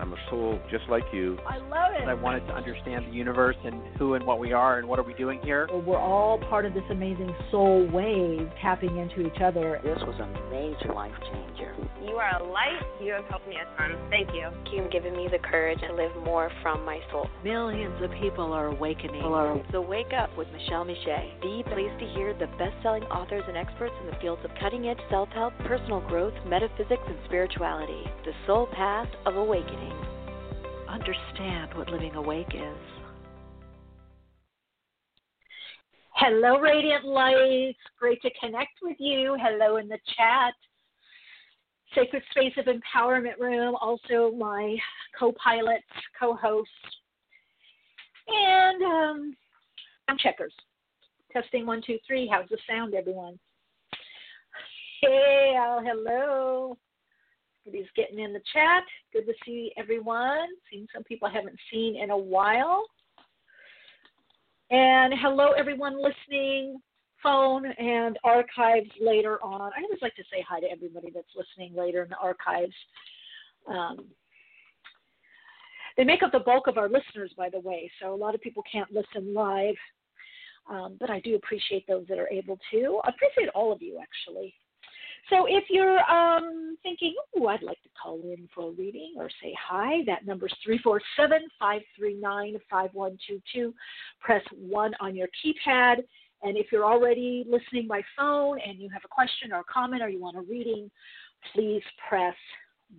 I'm a soul just like you. I love it. I wanted to understand the universe and who and what we are and what are we doing here. We're all part of this amazing soul wave tapping into each other. This was a major life changer. You are a light. You have helped me a ton. Thank you. You've given me the courage to live more from my soul. Millions of people are awakening. So wake up with Michele Meiche. Be pleased to hear the best-selling authors and experts in the fields of cutting-edge self-help, personal growth, metaphysics, and spirituality. The soul path of awakening. Understand what living awake is. Hello, Radiant Lights. Great to connect with you. Hello in the chat. Sacred Space of Empowerment Room, also my co pilot, co host, and um, sound checkers. Testing one, two, three. How's the sound, everyone? Hey, hello. Everybody's getting in the chat. Good to see everyone. Seeing some people I haven't seen in a while. And hello, everyone listening phone and archives later on. I always like to say hi to everybody that's listening later in the archives. Um, they make up the bulk of our listeners, by the way, so a lot of people can't listen live. Um, but I do appreciate those that are able to. I appreciate all of you, actually. So if you're um, thinking, oh, I'd like to call in for a reading or say hi, that number is 347 539 5122. Press 1 on your keypad and if you're already listening by phone and you have a question or a comment or you want a reading, please press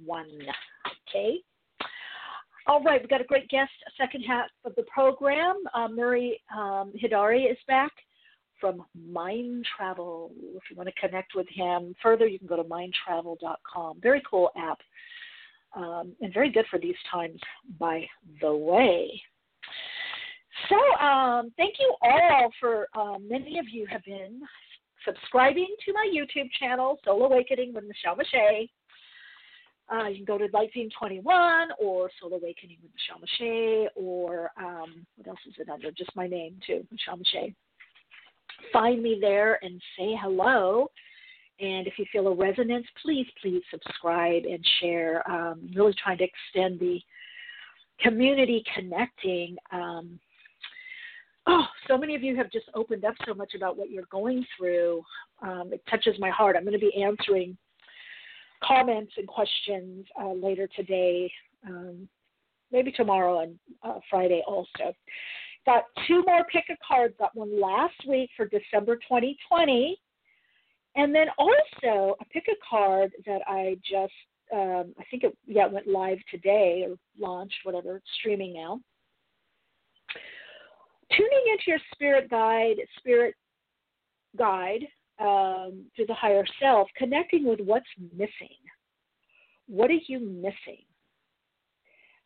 one. Okay. All right, we've got a great guest, second half of the program. Uh, Murray um, Hidary is back from Mind Travel. If you want to connect with him further, you can go to mindtravel.com. Very cool app um, and very good for these times, by the way. So, um, thank you all for um, many of you have been subscribing to my YouTube channel, Soul Awakening with Michele Meiche. Uh, you can go to Lightbeam 21 or Soul Awakening with Michele Meiche, or um, what else is it under? Just my name, too, Michele Meiche. Find me there and say hello. And if you feel a resonance, please, please subscribe and share. Um, really trying to extend the community connecting. Um, oh, so many of you have just opened up so much about what you're going through. Um, it touches my heart. I'm going to be answering comments and questions uh, later today, um, maybe tomorrow and uh, Friday also. Got two more pick a card, Got one last week for December 2020. And then also a pick a card that I just, um, I think it yeah, went live today or launched, whatever, streaming now tuning into your spirit guide, spirit guide um, to the higher self, connecting with what's missing. What are you missing?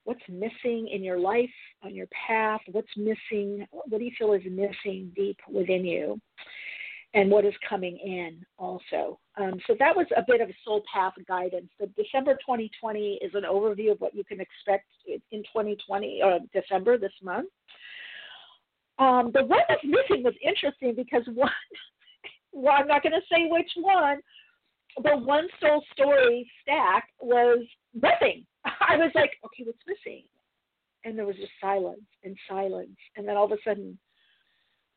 What's missing in your life, on your path? What's missing? What do you feel is missing deep within you? And what is coming in also. Um, so that was a bit of soul path guidance. The December 2020 is an overview of what you can expect in 2020 or uh, December this month. Um, the one that's missing was interesting because one, well, I'm not going to say which one, but one soul story stack was nothing. I was like, okay, what's missing? And there was just silence and silence. And then all of a sudden,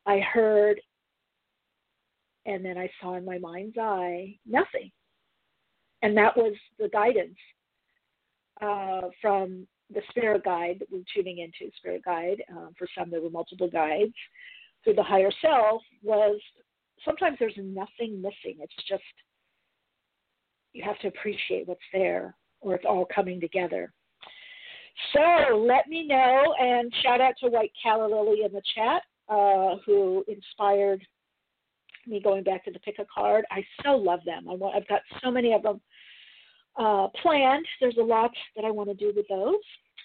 I heard, and then I saw in my mind's eye nothing. And that was the guidance uh, from the spirit guide that we're tuning into, spirit guide, um, for some there were multiple guides through the higher self, was sometimes there's nothing missing. It's just you have to appreciate what's there or it's all coming together. So let me know and shout out to White Calla Lily in the chat uh, who inspired me going back to the pick a card. I so love them. I want, I've got so many of them uh, planned. There's a lot that I want to do with those.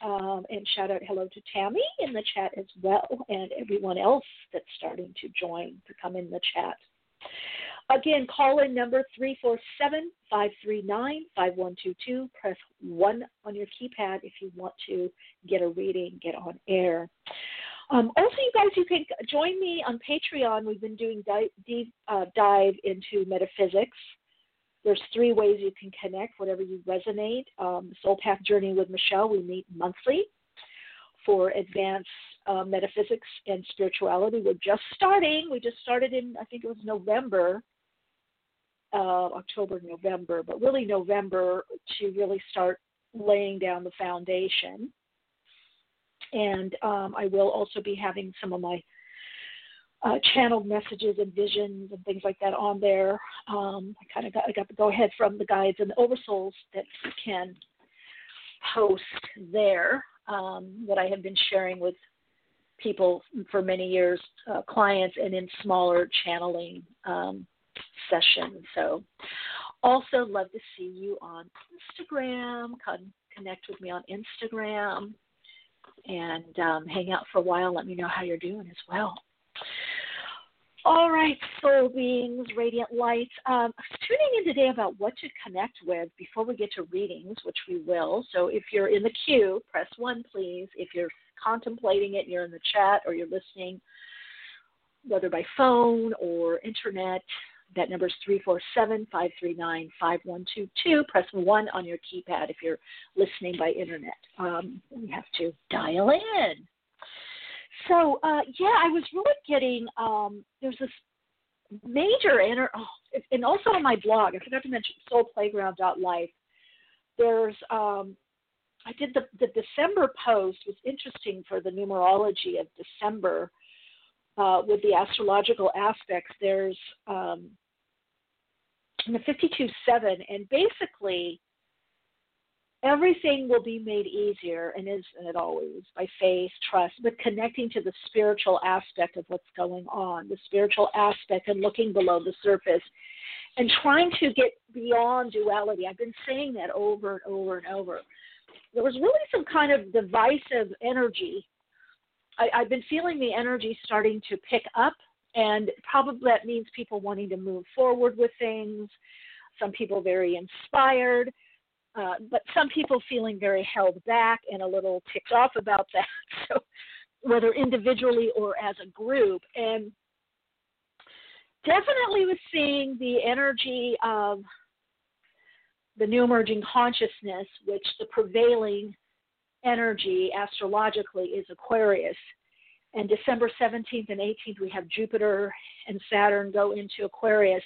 Um, and shout out hello to Tammy in the chat as well, and everyone else that's starting to join to come in the chat. Again, call in number 347 539 5122. Press 1 on your keypad if you want to get a reading, get on air. Um, also, you guys, you can join me on Patreon. We've been doing deep uh, dive into metaphysics. There's three ways you can connect, whatever you resonate. Um, Soul Path Journey with Michele, we meet monthly for advanced uh, metaphysics and spirituality. We're just starting. We just started in, I think it was November, uh, October, November, but really November to really start laying down the foundation. And um, I will also be having some of my uh, channeled messages and visions and things like that on there. Um, I kind of got, I got the go ahead from the guides and the oversouls that can host there um, that I have been sharing with people for many years, uh, clients, and in smaller channeling um, sessions. So, also love to see you on Instagram. Con- connect with me on Instagram and um, hang out for a while. Let me know how you're doing as well. All right, soul beings, radiant lights. Um, tuning in today about what to connect with before we get to readings, which we will. So if you're in the queue, press one, please. If you're contemplating it, you're in the chat or you're listening, whether by phone or internet, that number is 347 539 5122. Press 1 on your keypad if you're listening by internet. Um, you have to dial in. So, uh, yeah, I was really getting, um, there's this major, inter- oh, and also on my blog, I forgot to mention soulplayground.life. There's, um, I did the, the December post was interesting for the numerology of December uh, with the astrological aspects, there's um, the 52 7, and basically everything will be made easier, and is and it always by faith, trust, but connecting to the spiritual aspect of what's going on, the spiritual aspect, and looking below the surface, and trying to get beyond duality. I've been saying that over and over and over. There was really some kind of divisive energy I, I've been feeling the energy starting to pick up, and probably that means people wanting to move forward with things. Some people very inspired, uh, but some people feeling very held back and a little ticked off about that. So, whether individually or as a group, and definitely was seeing the energy of the new emerging consciousness, which the prevailing energy astrologically is Aquarius. And December 17th and 18th, we have Jupiter and Saturn go into Aquarius.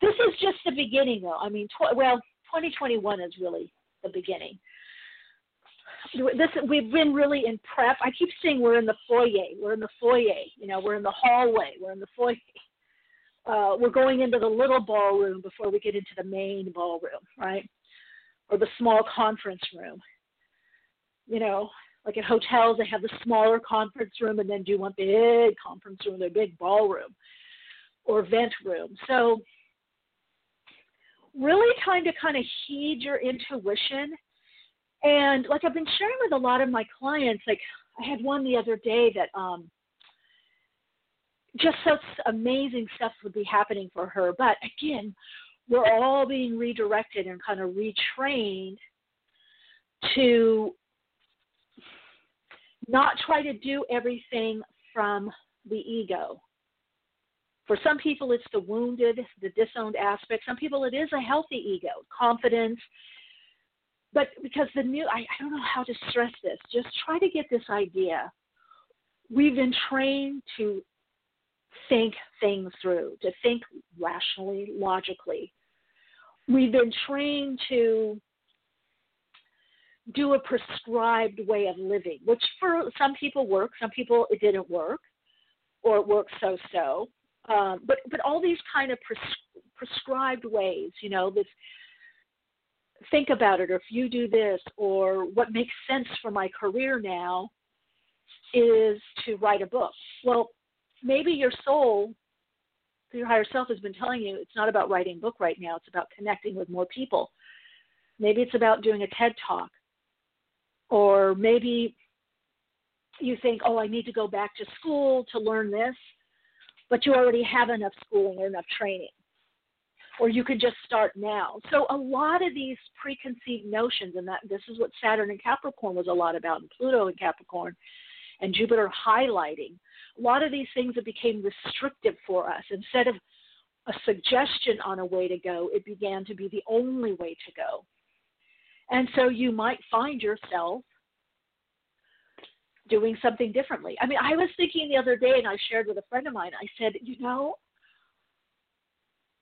This is just the beginning, though. I mean, tw- well, 2021 is really the beginning. This we've been really in prep. I keep saying we're in the foyer. We're in the foyer. You know, we're in the hallway. We're in the foyer. Uh, we're going into the little ballroom before we get into the main ballroom, right? Or the small conference room you know, like at hotels, they have the smaller conference room and then do one big conference room, their big ballroom or vent room. So, really time to kind of heed your intuition. And like I've been sharing with a lot of my clients, like I had one the other day that um, just such amazing stuff would be happening for her. But again, we're all being redirected and kind of retrained to not try to do everything from the ego. For some people, it's the wounded, the disowned aspect. Some people, it is a healthy ego, confidence. But because the new, I, I don't know how to stress this, just try to get this idea. We've been trained to think things through, to think rationally, logically. We've been trained to do a prescribed way of living, which for some people works, some people it didn't work, or it worked so so. Um, but but all these kind of pres- prescribed ways, you know, this think about it, or if you do this, or what makes sense for my career now is to write a book. Well, maybe your soul, your higher self, has been telling you it's not about writing a book right now. It's about connecting with more people. Maybe it's about doing a TED talk or maybe you think, oh, I need to go back to school to learn this, but you already have enough schooling or enough training. or you could just start now. So a lot of these preconceived notions, and that this is what Saturn and Capricorn was a lot about, and Pluto and Capricorn, and Jupiter highlighting. A lot of these things that became restrictive for us. Instead of a suggestion on a way to go, it began to be the only way to go. And so you might find yourself doing something differently. I mean, I was thinking the other day, and I shared with a friend of mine, I said, you know,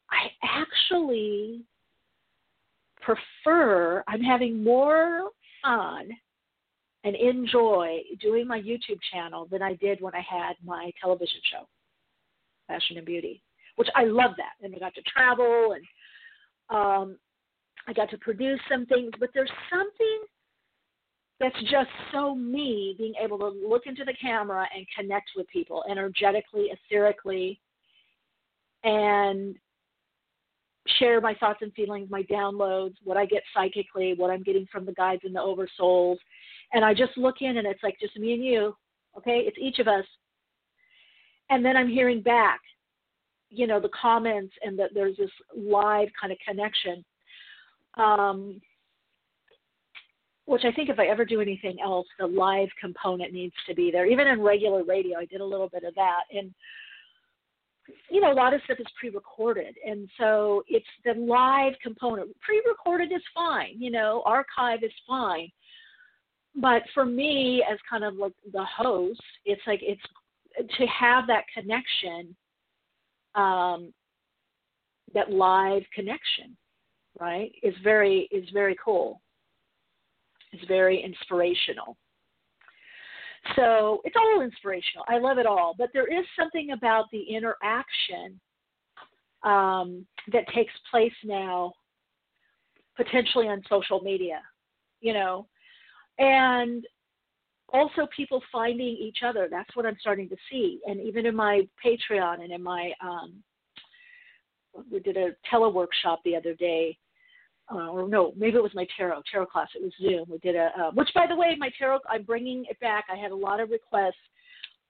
I actually prefer, I'm having more fun and enjoy doing my YouTube channel than I did when I had my television show, Fashion and Beauty, which I love that. And I got to travel and um, I got to produce some things, but there's something that's just so me being able to look into the camera and connect with people energetically, etherically, and share my thoughts and feelings, my downloads, what I get psychically, what I'm getting from the guides and the oversouls. And I just look in and it's like just me and you, okay? It's each of us. And then I'm hearing back, you know, the comments and that there's this live kind of connection. Um, which I think if I ever do anything else, the live component needs to be there. Even in regular radio, I did a little bit of that. And you know, a lot of stuff is pre-recorded, and so it's the live component. Pre-recorded is fine, you know, archive is fine, but for me, as kind of like the host, it's like it's to have that connection, um, that live connection, right? Is very is very cool. It's very inspirational. So it's all inspirational. I love it all. But there is something about the interaction um, that takes place now, potentially on social media, you know, and also people finding each other. That's what I'm starting to see. And even in my Patreon and in my, um, we did a teleworkshop the other day uh, or no, maybe it was my tarot tarot class. It was Zoom. We did a, uh, which by the way, my tarot. I'm bringing it back. I had a lot of requests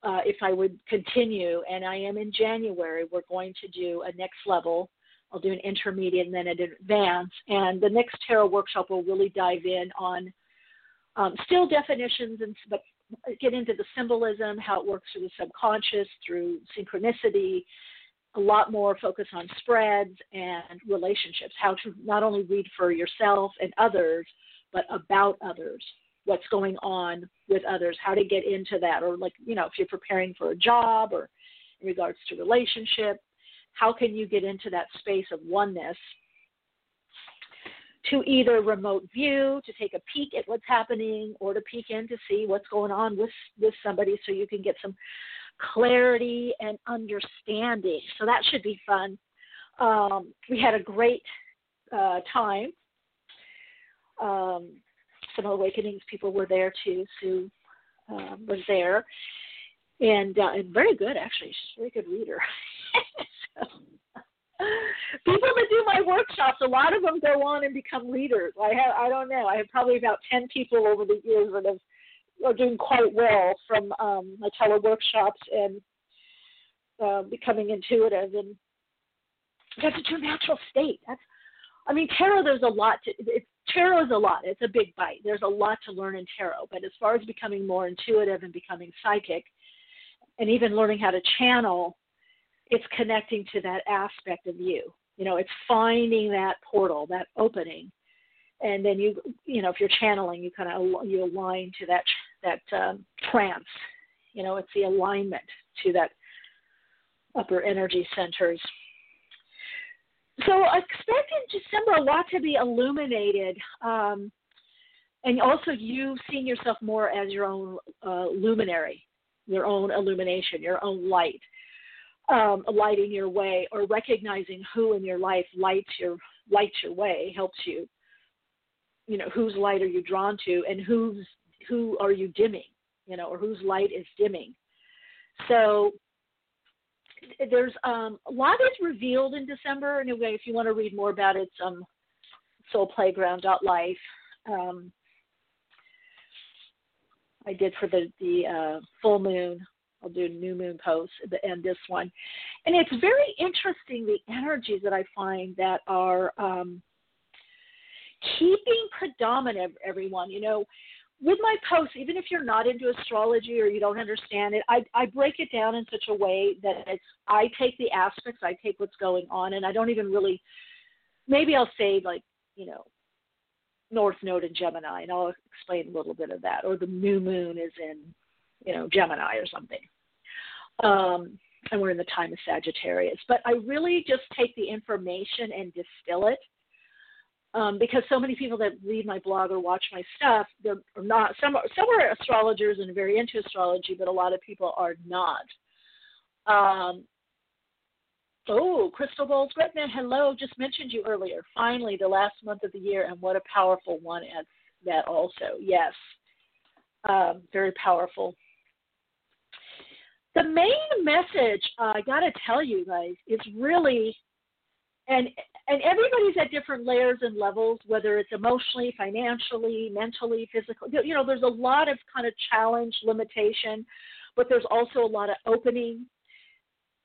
uh, if I would continue, and I am in January. We're going to do a next level. I'll do an intermediate and then an advanced. And the next tarot workshop will really dive in on um, still definitions and but get into the symbolism, how it works through the subconscious, through synchronicity, a lot more focus on spreads and relationships, how to not only read for yourself and others, but about others, what's going on with others, how to get into that, or like, you know, if you're preparing for a job or in regards to relationship, how can you get into that space of oneness to either remote view, to take a peek at what's happening, or to peek in to see what's going on with, with somebody so you can get some clarity and understanding. So that should be fun. Um, we had a great uh, time. Um, some awakenings people were there too. Sue um, was there, and, uh, and very good actually. She's a very good reader. so, people that do my workshops, a lot of them go on and become leaders. I have I don't know. I have probably about ten people over the years that have are doing quite well from um, my tele workshops and uh, becoming intuitive and to a natural state. That's, I mean, tarot. There's a lot to. It's, tarot is a lot. It's a big bite. There's a lot to learn in tarot. But as far as becoming more intuitive and becoming psychic, and even learning how to channel, it's connecting to that aspect of you. You know, it's finding that portal, that opening, and then you, you know, if you're channeling, you kind of you align to that that um, trance. You know, it's the alignment to that upper energy centers. So expect in December a lot to be illuminated, um, and also you seeing yourself more as your own uh, luminary, your own illumination, your own light, um, lighting your way, or recognizing who in your life lights your lights your way, helps you. You know, whose light are you drawn to, and whose who are you dimming, you know, or whose light is dimming. So there's um, a lot is revealed in December. Anyway, if you want to read more about it, it's um, soulplayground.life. Um, I did for the the uh, full moon I'll do new moon posts and this one. And it's very interesting the energies that I find that are um, keeping predominant everyone. You know, with my posts, even if you're not into astrology or you don't understand it, I, I break it down in such a way that I take the aspects, I take what's going on, and I don't even really. Maybe I'll say like you know, North Node in Gemini, and I'll explain a little bit of that, or the new moon is in you know Gemini or something. Um, and we're in the time of Sagittarius. But I really just take the information and distill it um, because so many people that read my blog or watch my stuff, they're not. Some are, some are astrologers and very into astrology, but a lot of people are not. Um, oh, Crystal Bowles Gretna, hello. Just mentioned you earlier. Finally, the last month of the year, and what a powerful one at that also. Yes, um, very powerful. The main message, uh, I got to tell you guys, is really, and and everybody's at different layers and levels, whether it's emotionally, financially, mentally, physically. You know, there's a lot of kind of challenge, limitation, but there's also a lot of opening.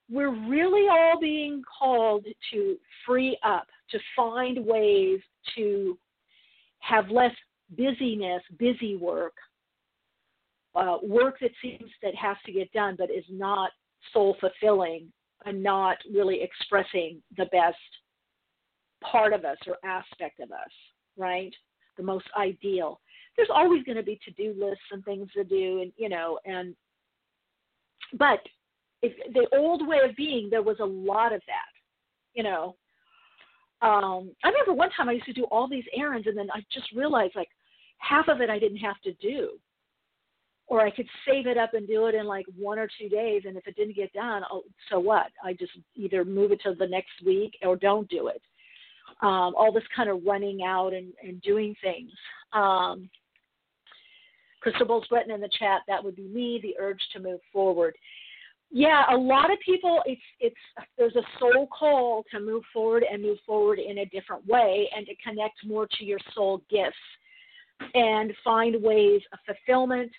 We're really all being called to free up, to find ways to have less busyness, busy work, uh, work that seems that has to get done but is not soul fulfilling and not really expressing the best part of us or aspect of us, right? The most ideal. There's always going to be to do lists and things to do, and you know, and but if the old way of being, there was a lot of that, you know. Um, I remember one time I used to do all these errands, and then I just realized like half of it I didn't have to do, or I could save it up and do it in like one or two days. And if it didn't get done, oh, so what? I just either move it to the next week or don't do it um, all this kind of running out and, and doing things. Um, Crystal Bowles Breton in the chat, that would be me, the urge to move forward. Yeah, a lot of people, it's it's there's a soul call to move forward and move forward in a different way and to connect more to your soul gifts and find ways of fulfillment.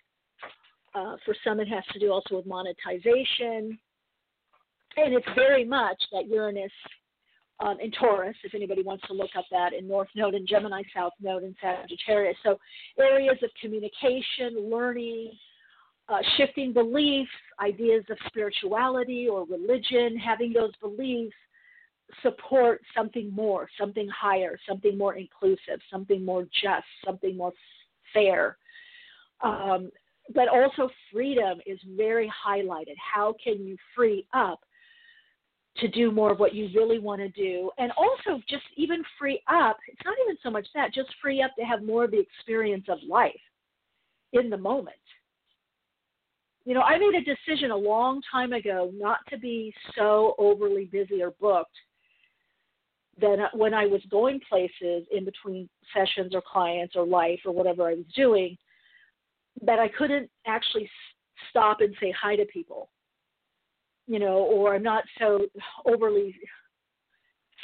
Uh, for some, it has to do also with monetization, and it's very much that Uranus um, in Taurus, if anybody wants to look up that, in North Node and Gemini, South Node and Sagittarius. So areas of communication, learning, uh, shifting beliefs, ideas of spirituality or religion, having those beliefs support something more, something higher, something more inclusive, something more just, something more fair. Um, but also freedom is very highlighted. How can you free up to do more of what you really want to do and also just even free up it's not even so much that just free up to have more of the experience of life in the moment you know i made a decision a long time ago not to be so overly busy or booked that uh, when i was going places in between sessions or clients or life or whatever i was doing that i couldn't actually stop and say hi to people you know, or I'm not so overly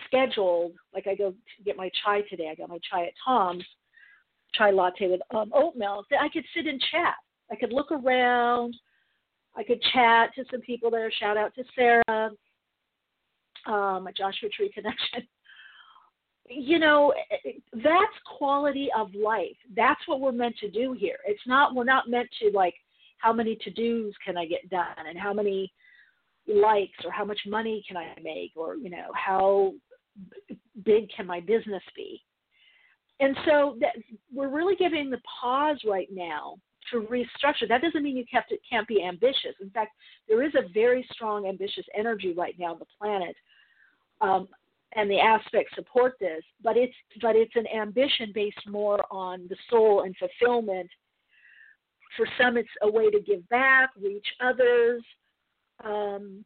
scheduled. Like I go get my chai today. I got my chai at Tom's, chai latte with um, oat milk. That I could sit and chat. I could look around. I could chat to some people there. Shout out to Sarah, um, Joshua Tree connection. You know, that's quality of life. That's what we're meant to do here. It's not. We're not meant to like how many to dos can I get done and how many likes or how much money can I make or you know how big can my business be and so that we're really giving the pause right now to restructure that doesn't mean you kept it can't be ambitious in fact there is a very strong ambitious energy right now on the planet um, and the aspects support this but it's but it's an ambition based more on the soul and fulfillment for some it's a way to give back reach others um,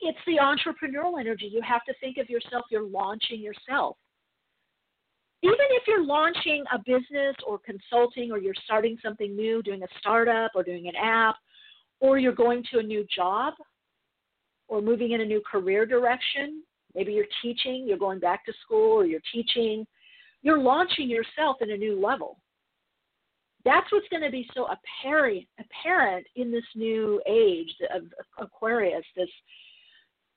it's the entrepreneurial energy. You have to think of yourself, you're launching yourself. Even if you're launching a business or consulting or you're starting something new, doing a startup or doing an app, or you're going to a new job or moving in a new career direction, maybe you're teaching, you're going back to school or you're teaching, you're launching yourself in a new level. That's what's going to be so apparent apparent in this new age of Aquarius. This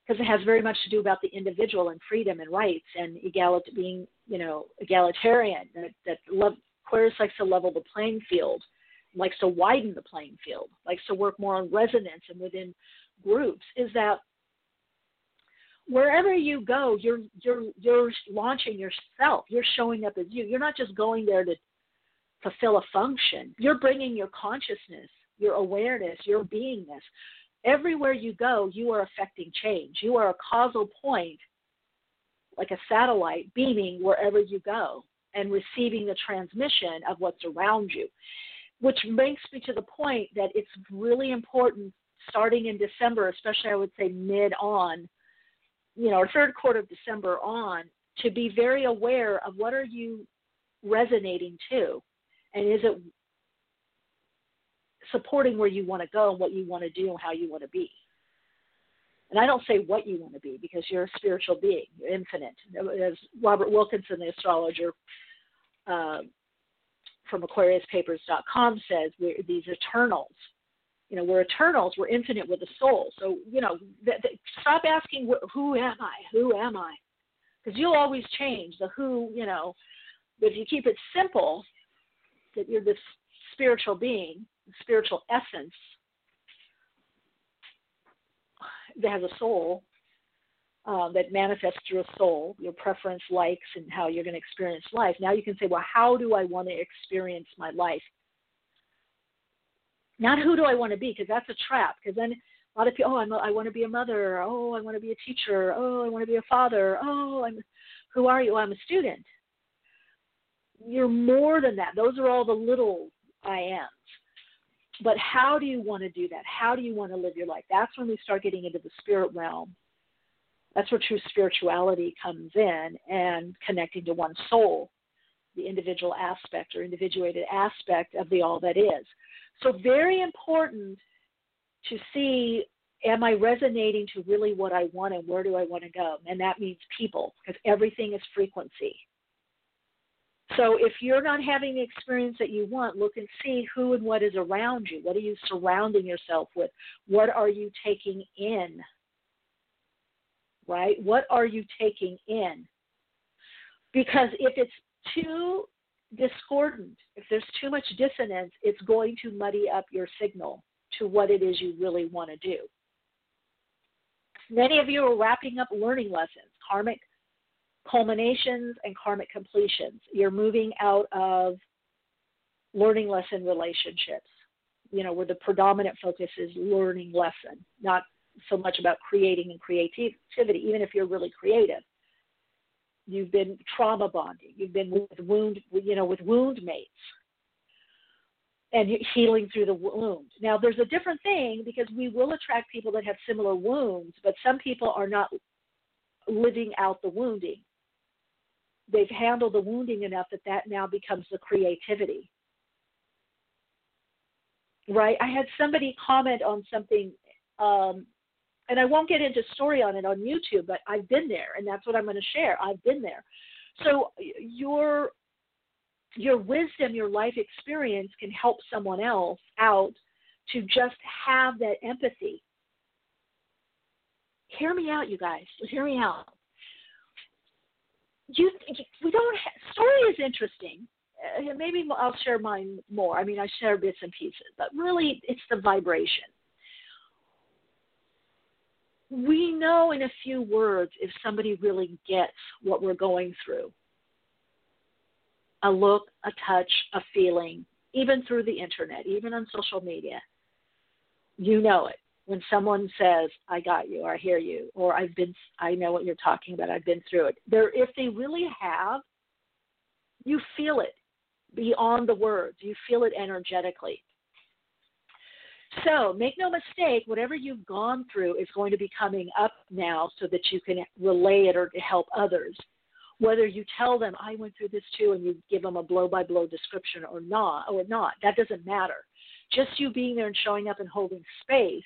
because it has very much to do about the individual and freedom and rights and egalit being you know egalitarian. That that love, Aquarius likes to level the playing field, likes to widen the playing field, likes to work more on resonance and within groups. Is that wherever you go, you're you're you're launching yourself. You're showing up as you. You're not just going there to fulfill a function. You're bringing your consciousness, your awareness, your beingness. Everywhere you go, you are affecting change. You are a causal point, like a satellite, beaming wherever you go and receiving the transmission of what's around you. Which brings me to the point that it's really important starting in December, especially I would say mid on, you know, or third quarter of December on, to be very aware of what are you resonating to, and is it supporting where you want to go and what you want to do and how you want to be. And I don't say what you want to be because you're a spiritual being, you're infinite. As Robert Wilkinson, the astrologer uh, from AquariusPapers.com says, we're these eternals you know we're eternals we're infinite with a soul so you know th- th- stop asking who am i who am i because you'll always change the who you know but if you keep it simple that you're this spiritual being spiritual essence that has a soul um, that manifests through a soul, your preference, likes, and how you're going to experience life. Now you can say, well, how do I want to experience my life? Not who do I want to be, because that's a trap. Because then a lot of people, oh, I'm a, I want to be a mother. Oh, I want to be a teacher. Oh, I want to be a father. Oh, I'm. Who are you? Oh, I'm a student. You're more than that. Those are all the little I ams. But how do you want to do that? How do you want to live your life? That's when we start getting into the spirit realm. That's where true spirituality comes in and connecting to one soul, the individual aspect or individuated aspect of the all that is. So, very important to see am I resonating to really what I want and where do I want to go? And that means people, because everything is frequency. So if you're not having the experience that you want, look and see who and what is around you. What are you surrounding yourself with? What are you taking in? Right? What are you taking in? Because if it's too discordant, if there's too much dissonance, it's going to muddy up your signal to what it is you really want to do. Many of you are wrapping up learning lessons, karmic culminations and karmic completions. You're moving out of learning lesson relationships, you know, where the predominant focus is learning lesson, not so much about creating and creativity, even if you're really creative you've been trauma bonding, you've been with wound, you know, with wound mates, and healing through the wound. Now, there's a different thing because we will attract people that have similar wounds, but some people are not living out the wounding. They've handled the wounding enough that that now becomes the creativity. Right? I had somebody comment on something um, and I won't get into story on it on YouTube, but I've been there, and that's what I'm going to share. I've been there. So your your wisdom, your life experience can help someone else out to just have that empathy. Hear me out, you guys. Hear me out. You, we don't. Have, story is interesting. Uh, maybe I'll share mine more. I mean, I share bits and pieces, but really, it's the vibration we know in a few words if somebody really gets what we're going through a look, a touch, a feeling, even through the internet, even on social media. You know it. When someone says, I got you, or I hear you, or I've been I know what you're talking about, I've been through it. There if they really have, you feel it beyond the words. You feel it energetically. So make no mistake, whatever you've gone through is going to be coming up now so that you can relay it or to help others. Whether you tell them I went through this too and you give them a blow by blow description or not or not, that doesn't matter. Just you being there and showing up and holding space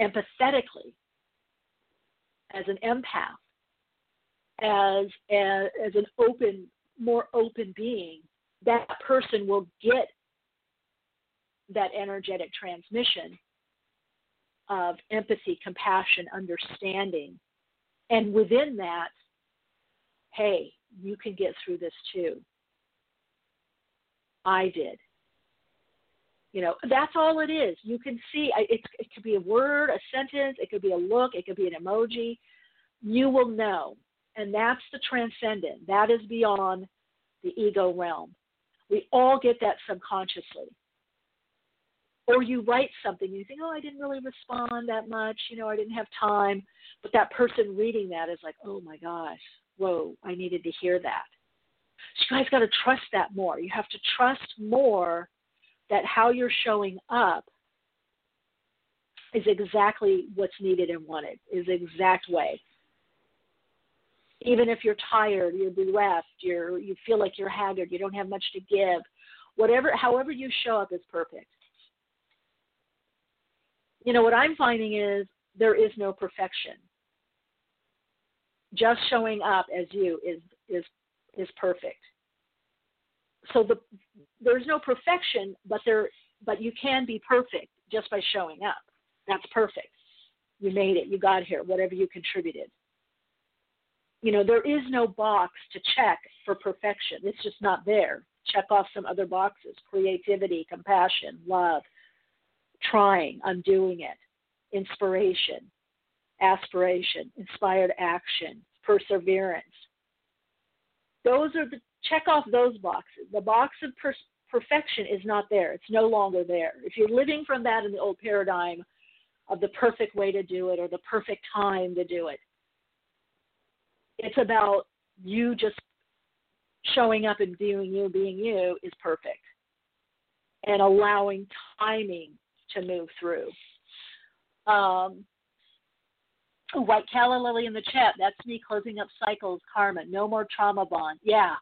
empathetically as an empath, as, as an open, more open being that person will get that energetic transmission of empathy, compassion, understanding. And within that, hey, you can get through this too. I did. You know, that's all it is. You can see it, it could be a word, a sentence, it could be a look, it could be an emoji. You will know. And that's the transcendent. That is beyond the ego realm. We all get that subconsciously. Or you write something and you think, oh, I didn't really respond that much. You know, I didn't have time. But that person reading that is like, oh my gosh, whoa, I needed to hear that. So you guys got to trust that more. You have to trust more that how you're showing up is exactly what's needed and wanted, is the exact way. Even if you're tired, you're bereft, you're you feel like you're haggard, you don't have much to give, whatever however you show up is perfect. You know what I'm finding is there is no perfection. Just showing up as you is is is perfect. So the there's no perfection, but there but you can be perfect just by showing up. That's perfect. You made it. You got here. Whatever you contributed. You know, there is no box to check for perfection. It's just not there. Check off some other boxes creativity, compassion, love, trying, I'm doing it, inspiration, aspiration, inspired action, perseverance. Those are the check off those boxes. The box of per- perfection is not there. It's no longer there. If you're living from that in the old paradigm of the perfect way to do it or the perfect time to do it, it's about you just showing up and doing you, being you is perfect. And allowing timing to move through. Um, White Calla Lily in the chat. That's me closing up cycles, karma. No more trauma bond. Yeah.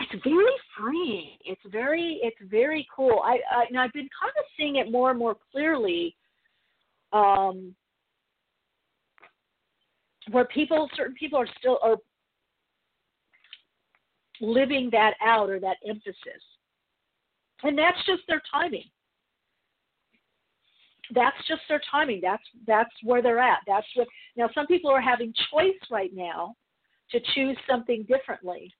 It's very freeing. It's very, it's very cool. I, I and I've been kind of seeing it more and more clearly. Um, where people, certain people are still are living that out or that emphasis, and that's just their timing that's just their timing. That's that's where they're at. That's what now some people are having choice right now to choose something differently.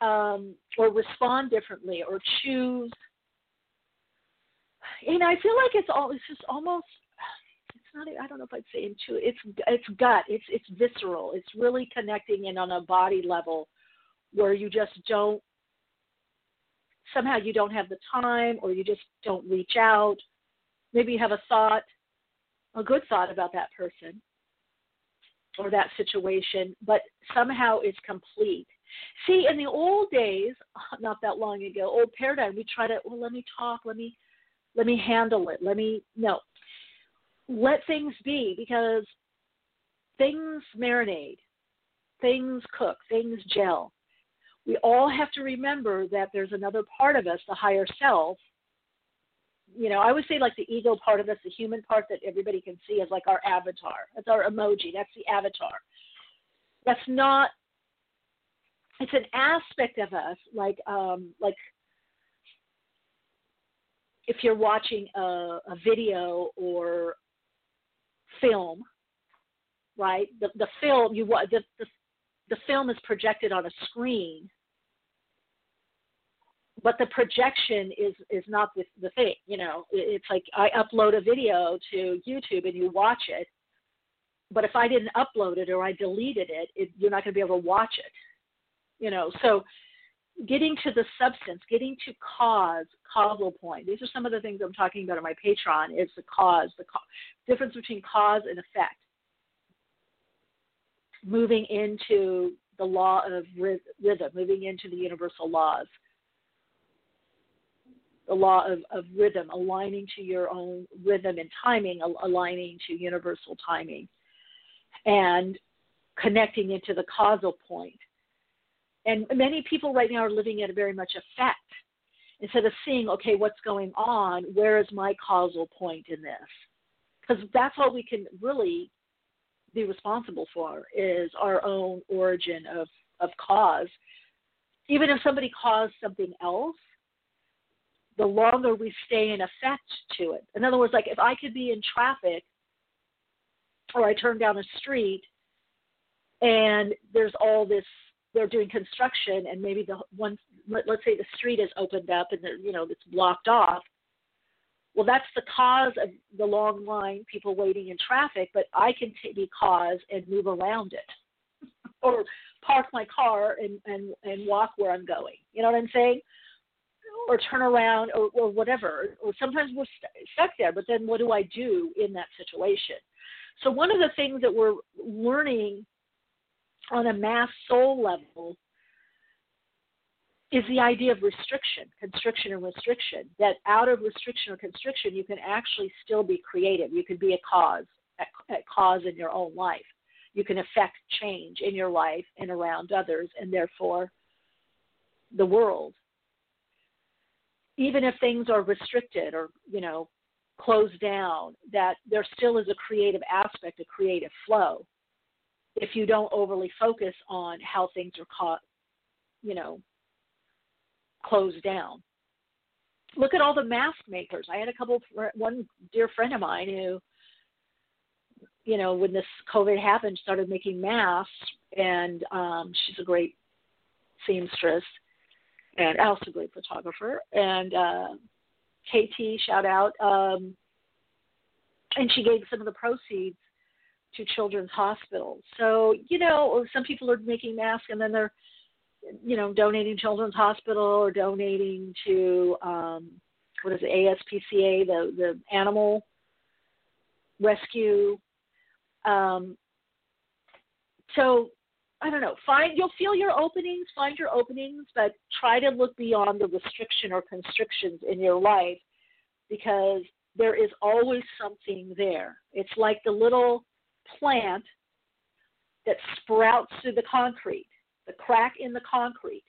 Um, or respond differently or choose and I feel like it's all it's just almost it's not I don't know if I'd say into it's it's gut it's it's visceral it's really connecting in on a body level where you just don't somehow you don't have the time or you just don't reach out Maybe you have a thought, a good thought about that person or that situation, but somehow it's complete. See, in the old days, not that long ago, old paradigm, we try to, well, let me talk, let me, let me handle it, let me, no. Let things be because things marinate, things cook, things gel. We all have to remember that there's another part of us, the higher self, you know, I always say like the ego part of us, the human part that everybody can see is like our avatar. That's our emoji. That's the avatar. That's not. It's an aspect of us, like um, like if you're watching a, a video or film, right? The the film you the, the the film is projected on a screen but the projection is is not the, the thing you know? It's like i upload a video to youtube and you watch it but if i didn't upload it or i deleted it, it you're not going to be able to watch it you know? So getting to the substance getting to cause causal point these are some of the things i'm talking about on my patreon is the cause the co- difference between cause and effect. Moving into the law of rhythm moving into the universal laws the law of, of rhythm, aligning to your own rhythm and timing, aligning to universal timing, and connecting into the causal point. And many people right now are living at a very much effect instead of seeing, okay, what's going on? Where is my causal point in this? Because that's all we can really be responsible for is our own origin of, of cause even if somebody caused something else, the longer we stay in effect to it. In other words, like if I could be in traffic or I turn down a street and there's all this they're doing construction and maybe the one let, us say the street is opened up and you know it's blocked off well that's the cause of the long line people waiting in traffic but i can t- be cause and move around it or park my car and and and walk where i'm going you know what i'm saying or turn around or, or whatever or sometimes we're st- stuck there but then what do i do in that situation so one of the things that we're learning on a mass soul level is the idea of restriction, constriction and restriction. That out of restriction or constriction, you can actually still be creative. You can be a cause, a, a cause in your own life. You can affect change in your life and around others, and therefore the world. Even if things are restricted or you know closed down, that there still is a creative aspect, a creative flow if you don't overly focus on how things are caught, you know, closed down. Look at all the mask makers. I had a couple, one dear friend of mine who, you know, when this COVID happened, started making masks, and um, she's a great seamstress and also a great photographer. And uh, KT, shout out. Um, and she gave some of the proceeds to children's hospitals. So, you know, some people are making masks and then they're, you know, donating children's hospital or donating to um, what is it, ASPCA, the the animal rescue. Um, so I don't know. Find you'll feel your openings, find your openings, but try to look beyond the restriction or constrictions in your life because there is always something there. It's like the little plant that sprouts through the concrete, the crack in the concrete.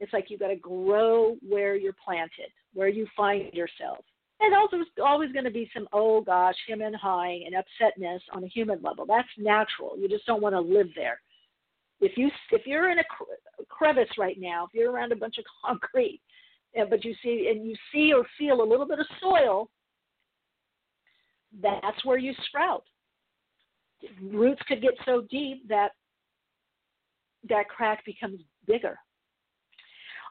It's like you've got to grow where you're planted, where you find yourself. And also, there's always going to be some, oh gosh, him and high and upsetness on a human level. That's natural. You just don't want to live there. If you if you're in a crevice right now, if you're around a bunch of concrete, uh, but you see and you see or feel a little bit of soil, that's where you sprout roots could get so deep that that crack becomes bigger.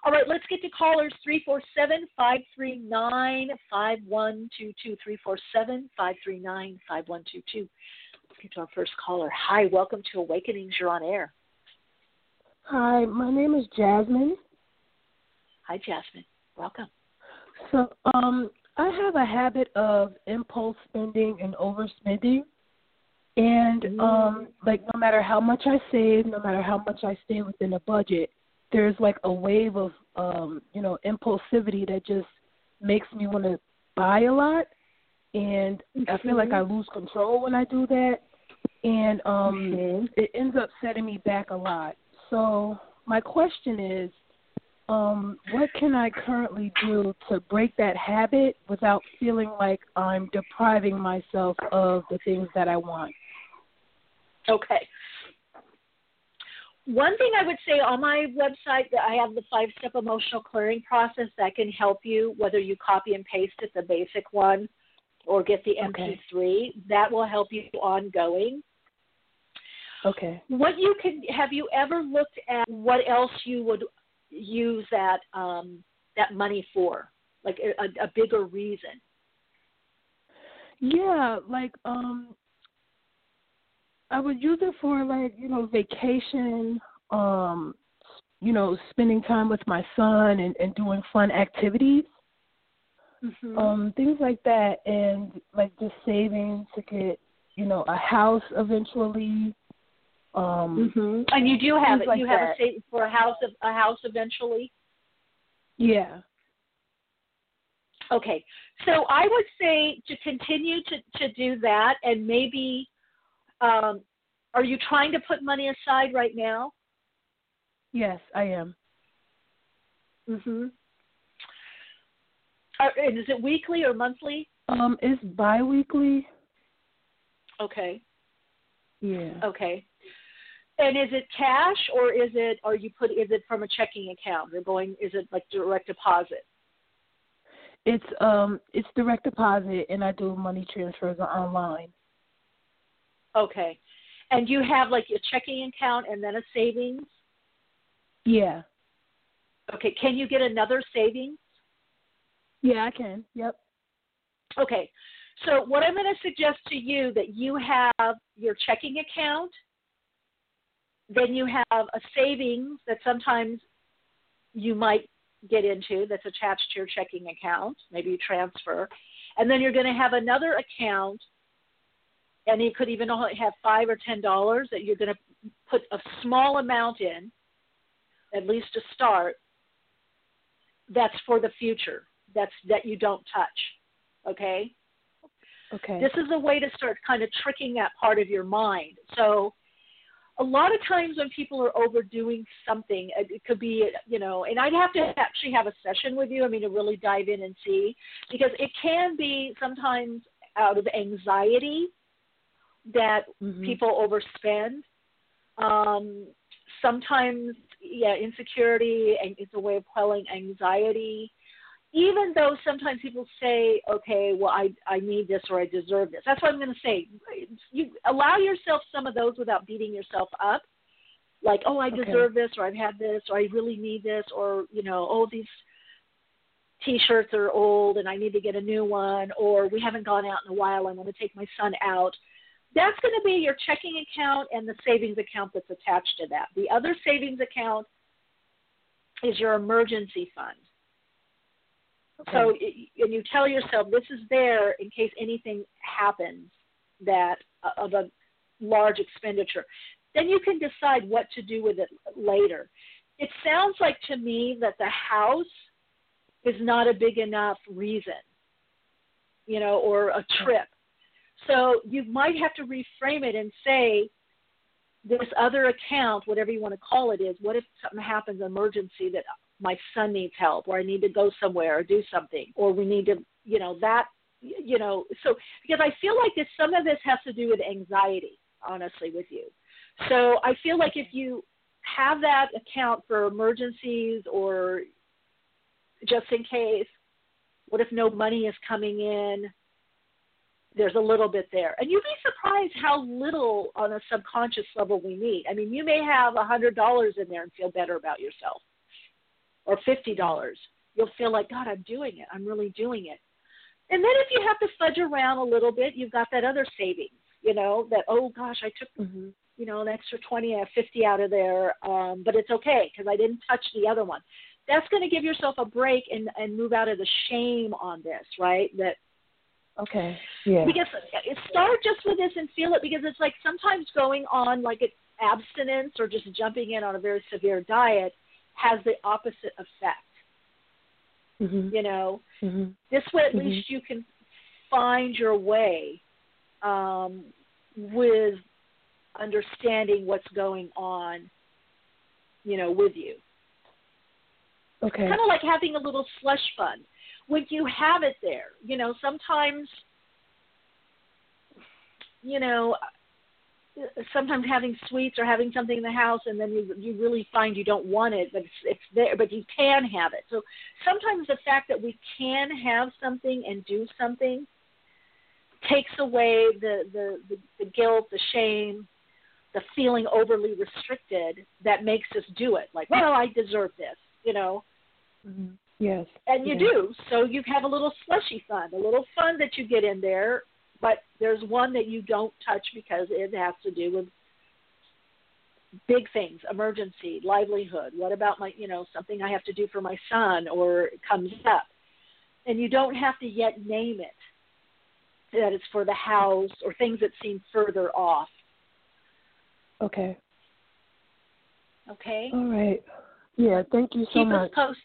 All right, let's get to callers 347 539 5122. 347 539 5122. Let's get to our first caller. Hi, welcome to Awakenings. You're on air. Hi, my name is Jasmine. Hi, Jasmine. Welcome. So, um, I have a habit of impulse spending and overspending. And um like no matter how much I save, no matter how much I stay within a budget, there's like a wave of um, you know, impulsivity that just makes me want to buy a lot and mm-hmm. I feel like I lose control when I do that and um mm-hmm. it ends up setting me back a lot. So my question is um, what can I currently do to break that habit without feeling like I'm depriving myself of the things that I want? Okay. One thing I would say on my website that I have the five step emotional clearing process that can help you, whether you copy and paste it, the basic one, or get the MP3. Okay. That will help you ongoing. Okay. What you can have you ever looked at what else you would use that um, that money for, like a, a bigger reason? Yeah, like um I would use it for like you know vacation, um, you know, spending time with my son and, and doing fun activities, mm-hmm. um, things like that, and like just saving to get you know a house eventually. Um, mm-hmm. And you do have it. Like you have that. a save for a house of a house eventually. Yeah. Okay, so I would say to continue to to do that, and maybe um, are you trying to put money aside right now? Yes, I am. Mhm. is it weekly or monthly? Um, it's biweekly. Okay. Yeah. Okay. And is it cash or is it are you put is it from a checking account or going is it like direct deposit? It's um it's direct deposit and I do money transfers online. Okay. And you have like a checking account and then a savings? Yeah. Okay. Can you get another savings? Yeah, I can. Yep. Okay. So what I'm going to suggest to you that you have your checking account, then you have a savings that sometimes you might get into that's attached to your checking account. Maybe you transfer, and then you're going to have another account, and you could even only have five or ten dollars that you're going to put a small amount in, at least to start. That's for the future. That's that you don't touch. Okay. Okay. This is a way to start kind of tricking that part of your mind. So, a lot of times when people are overdoing something, it could be, you know, and I'd have to actually have a session with you, I mean, to really dive in and see, because it can be sometimes out of anxiety that mm-hmm. people overspend. Um, sometimes, yeah, insecurity, and it's a way of quelling anxiety even though sometimes people say, okay, well, I, I need this or I deserve this. That's what I'm going to say. You allow yourself some of those without beating yourself up. Like, oh, I deserve okay. this or I've had this or I really need this or, you know, oh, these t-shirts are old and I need to get a new one or we haven't gone out in a while. I'm going to take my son out. That's going to be your checking account and the savings account that's attached to that. The other savings account is your emergency fund So, and you tell yourself this is there in case anything happens that uh, of a large expenditure. Then you can decide what to do with it later. It sounds like to me that the house is not a big enough reason, you know, or a trip. So you might have to reframe it and say, this other account, whatever you want to call it, is what if something happens, emergency that my son needs help or I need to go somewhere or do something or we need to, you know, that, you know, so because I feel like this, some of this has to do with anxiety, honestly, with you. So I feel like if you have that account for emergencies or just in case, what if no money is coming in? There's a little bit there. And you'd be surprised how little on a subconscious level we need. I mean, you may have a $100 in there and feel better about yourself or fifty dollars, you'll feel like God, I'm doing it. I'm really doing it. And then if you have to fudge around a little bit, you've got that other savings. You know that oh gosh, I took mm-hmm. you know an extra twenty or fifty out of there, um, but it's okay because I didn't touch the other one. That's going to give yourself a break and and move out of the shame on this, right? That Okay. Yeah. Because start just with this and feel it because it's like sometimes going on like an abstinence or just jumping in on a very severe diet has the opposite effect. Mm-hmm. You know, mm-hmm. this way at mm-hmm. least you can find your way um, with understanding what's going on. You know, with you. Okay. Kind of like having a little slush fund. When you have it there, you know, sometimes, you know, sometimes having sweets or having something in the house and then you you really find you don't want it but it's it's there but you can have it. So sometimes the fact that we can have something and do something takes away the the the, the guilt the shame the feeling overly restricted that makes us do it. Like well i deserve this you know? Mm-hmm. yes. And you yes. do. So you have a little slushy fund a little fund that you get in there but there's one that you don't touch because it has to do with big things, emergency, livelihood. What about my, you know, something I have to do for my son or it comes up. And you don't have to yet name it that it's for the house or things that seem further off. Okay. Okay. All right. Yeah, thank you so Keep much. Us post-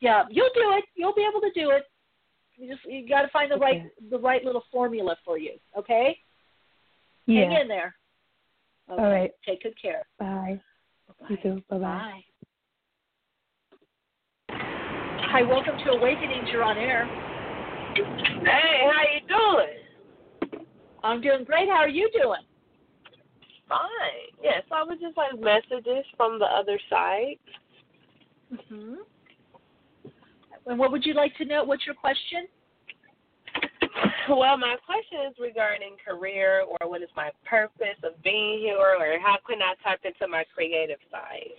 yeah, you'll do it. You'll be able to do it. You just you got to find the okay. right the right little formula for you. Okay. Yeah. Hang in there. Okay. All right. Take good care. Bye. Bye. You too. Bye-bye. Bye. Hi, welcome to Awakenings. You're on air. Hey, how you doing? I'm doing great. How are you doing? fine. Yes, I was just like messages from the other side. Mhm. And what would you like to know? What's your question? Well, my question is regarding career or what is my purpose of being here or how can I tap into my creative side?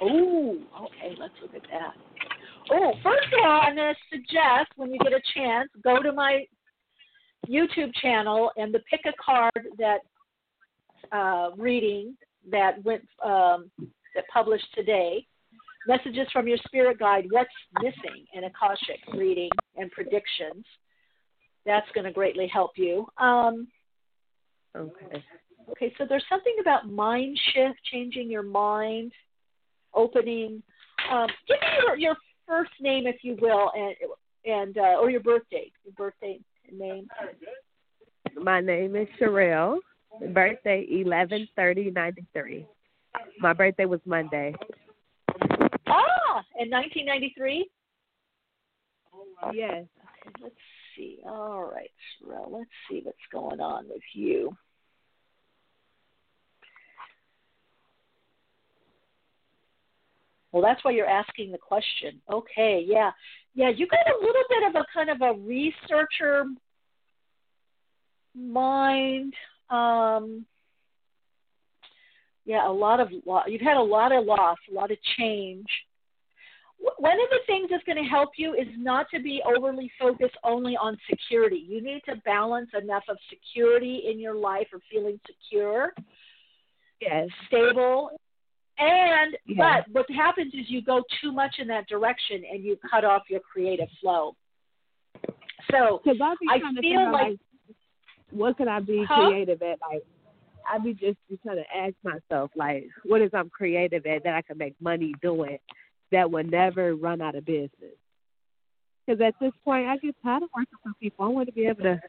Oh, okay, let's look at that. Oh, first of all, I'm going to suggest when you get a chance, go to my YouTube channel and the pick a card that uh, reading that went um, that published today. Messages from your spirit guide. What's missing in Akashic reading and predictions. That's going to greatly help you. Um, okay. Okay, so there's something about mind shift, changing your mind, opening. Um, give me your, your first name, if you will, and and uh, or your birthday, your birthday name. My name is Sherelle. Birthday eleven thirty ninety three. My birthday was Monday. Ah, in 1993. Yes. Let's see. All right, Sherelle. Let's see what's going on with you. Well, that's why you're asking the question. Okay, yeah. Yeah, you got a little bit of a kind of a researcher mind. Um, yeah, a lot of you've had a lot of loss, a lot of change. One of the things that's going to help you is not to be overly focused only on security. You need to balance enough of security in your life or feeling secure, yes, stable, and Yeah. but what happens is you go too much in that direction and you cut off your creative flow. So I be I trying to feel like- like, what could I be Huh? creative at? Like, I be just trying to ask myself, like, what is I'm creative at that I can make money doing that will never run out of business? Because at this point, I get tired of working for people. I want to be able to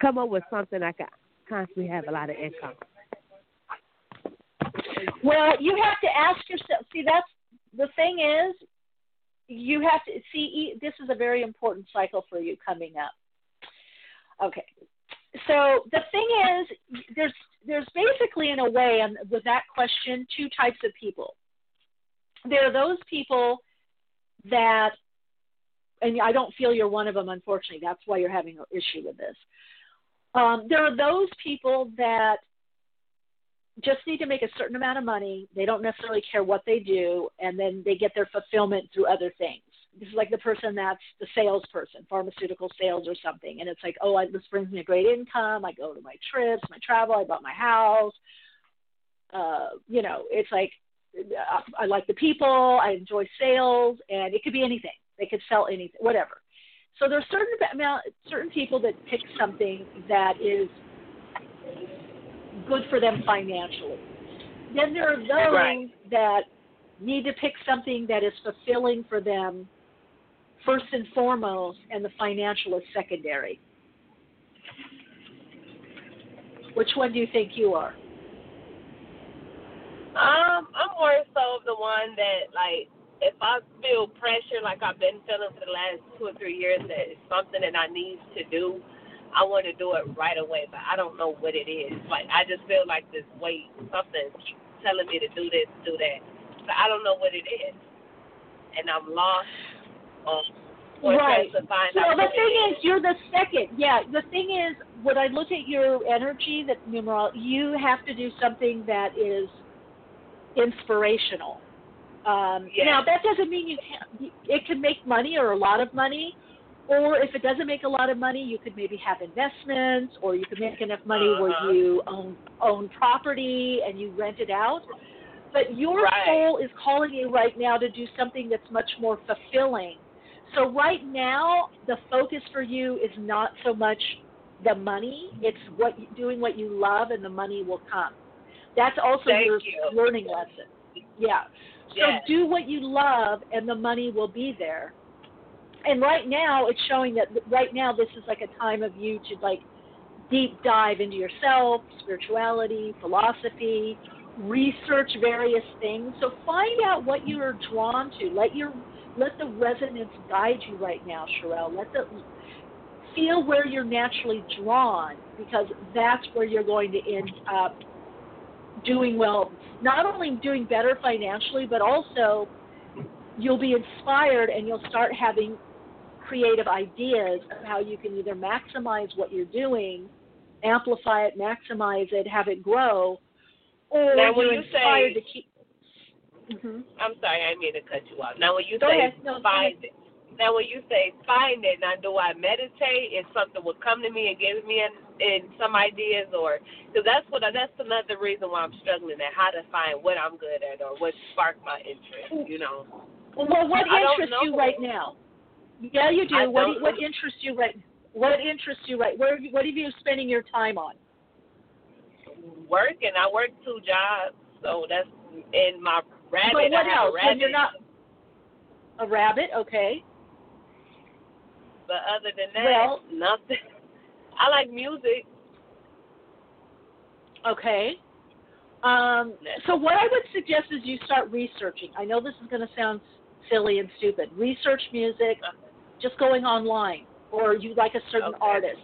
come up with something I can constantly have a lot of income. Well, you have to ask yourself. See, that's the thing is, you have to see. This is a very important cycle for you coming up. Okay, so the thing is, there's there's basically in a way, and with that question, two types of people. There are those people that, and I don't feel you're one of them, unfortunately. That's why you're having an issue with this. Um, there are those people that just need to make a certain amount of money. They don't necessarily care what they do, and then they get their fulfillment through other things. This is like the person that's the salesperson, pharmaceutical sales or something, and it's like, oh, I, this brings me a great income. I go to my trips, my travel. I bought my house. Uh, you know, it's like uh, I like the people. I enjoy sales, and it could be anything. They could sell anything, whatever. So there's certain amount, certain people that pick something that is good for them financially. Then there are those Right. that need to pick something that is fulfilling for them first and foremost, and the financial is secondary. Which one do you think you are? Um, I'm more so of the one that like if I feel pressure like I've been feeling for the last two or three years that it's something that I need to do, I want to do it right away, but I don't know what it is. Like I just feel like this weight, something keeps telling me to do this, do that. But I don't know what it is. And I'm lost um right. trying to find so out the thing is, you're the second. Yeah, the thing is, when I look at your energy, that numeral, you have to do something that is inspirational. Um, Yes. Now that doesn't mean you can't. It can make money or a lot of money, or if it doesn't make a lot of money, you could maybe have investments, or you could make enough money Uh-huh. where you own own property and you rent it out. But your Right. soul is calling you right now to do something that's much more fulfilling. So right now, the focus for you is not so much the money; it's what doing what you love, and the money will come. That's also Thank your you. learning lesson. Yeah. So Yes. do what you love, and the money will be there. And right now, it's showing that right now this is like a time of you to like deep dive into yourself, spirituality, philosophy, research various things. So find out what you are drawn to. Let your let the resonance guide you right now, Sherelle. Let the feel where you're naturally drawn because that's where you're going to end up doing well, not only doing better financially, but also you'll be inspired and you'll start having creative ideas of how you can either maximize what you're doing, amplify it, maximize it, have it grow, or now, you're you inspired say, to keep. Mm-hmm. I'm sorry, I didn't mean to cut you off. Now, when you Go say ahead. No, find it, now when you say find it, now do I meditate? If something will come to me and give me an, and some ideas, or because that's what that's another reason why I'm struggling at how to find what I'm good at or what sparked my interest. You know. Well, what interests you right now? Yeah, you do. What don't what interests you right? What interests you right? Where what have you spending your time on? Working, I work two jobs, so that's in my rabbit. but what else? a rabbit. When you're not a rabbit, okay. But other than that, Well- nothing. I like music. Okay. Um, so what I would suggest is you start researching. I know this is going to sound silly and stupid. Research music, just going online, or you like a certain Okay. artist.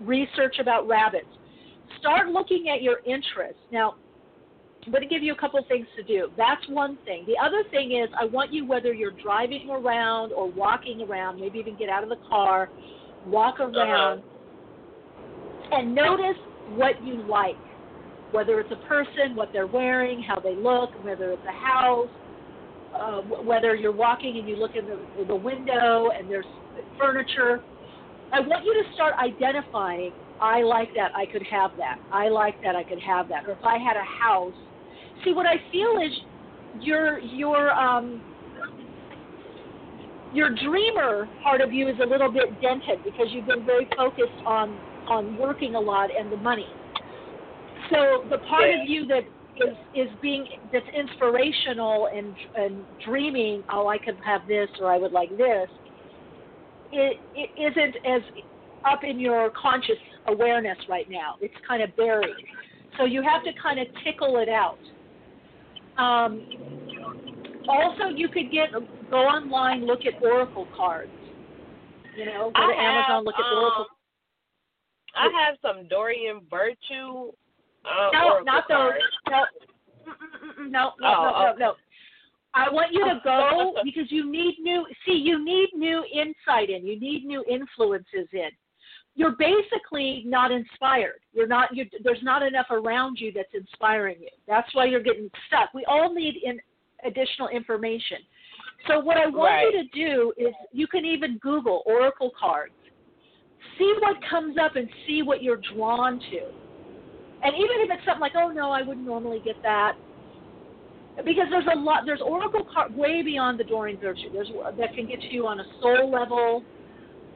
Research about rabbits. Start looking at your interests. Now, I'm going to give you a couple things to do. That's one thing. The other thing is, I want you, whether you're driving around or walking around, maybe even get out of the car, walk around, and notice what you like. Whether it's a person, what they're wearing, how they look, whether it's a house, uh, whether you're walking and you look in the, in the window and there's furniture. I want you to start identifying. I like that. I could have that. I like that. I could have that. Or if I had a house. See, what I feel is your your um your dreamer part of you is a little bit dented because you've been very focused on on working a lot and the money. So the part of you that is is being that's inspirational and and dreaming, oh, I could have this or I would like this. It it isn't as up in your conscious awareness right now. It's kind of buried. So you have to kind of tickle it out. Um, also, you could get go online, look at oracle cards. You know, go I to Amazon, have, look at um, oracle. I have some Doreen Virtue. Uh, No, Oracle not those. cards. No, no, no, Oh, no, no, okay. no. I want you to go because you need new. See, you need new insight in. You need new influences in. You're basically not inspired. You're not. You, there's not enough around you that's inspiring you. That's why you're getting stuck. We all need in additional information. So what I want you to do is you can even Google oracle cards. See what comes up and see what you're drawn to. And even if it's something like, oh no, I wouldn't normally get that, because there's a lot. There's oracle card way beyond the Doreen Virtue. There's that can get to you on a soul level.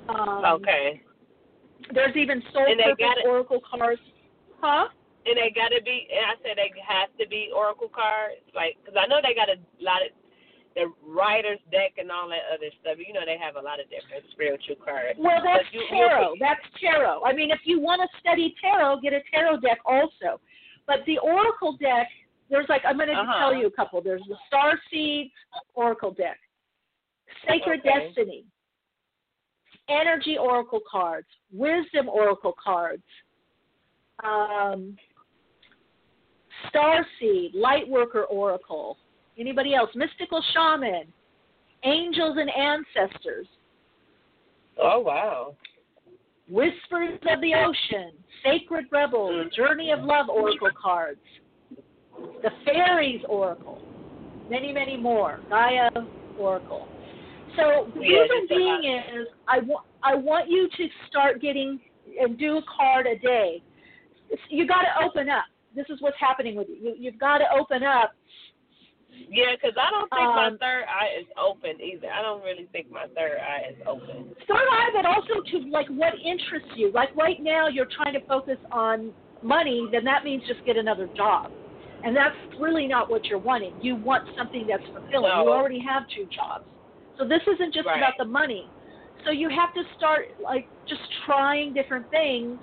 Um, okay. There's even soul And purpose got it- oracle cards. Huh? And they gotta be. And I said they have to be Oracle cards, like because I know they got a lot of the Rider's deck and all that other stuff. You know they have a lot of different spiritual cards. Well, that's you- tarot. That's tarot. I mean, if you want to study tarot, get a tarot deck also. But the oracle deck, there's like I'm going to Uh-huh. tell you a couple. There's the Star Seeds Oracle deck, Sacred Okay. Destiny, Energy Oracle cards, Wisdom Oracle cards, um, Star Seed, Lightworker Oracle. Anybody else? Mystical Shaman, Angels and Ancestors. Oh wow. Whispers of the Ocean, Sacred Rebels, Journey of Love Oracle cards, the Fairies Oracle, many, many more, Gaia Oracle. So the Yeah, reason just a lot. being is I want I want you to start getting and do a card a day. It's, you got to open up. This is what's happening with you. you you've got to open up. Yeah, because I don't think my Um, third eye is open either. I don't really think my third eye is open. Third eye, but also to like what interests you. Like right now, you're trying to focus on money, then that means just get another job, and that's really not what you're wanting. You want something that's fulfilling. No. You already have two jobs, so this isn't just Right. about the money. So you have to start like just trying different things,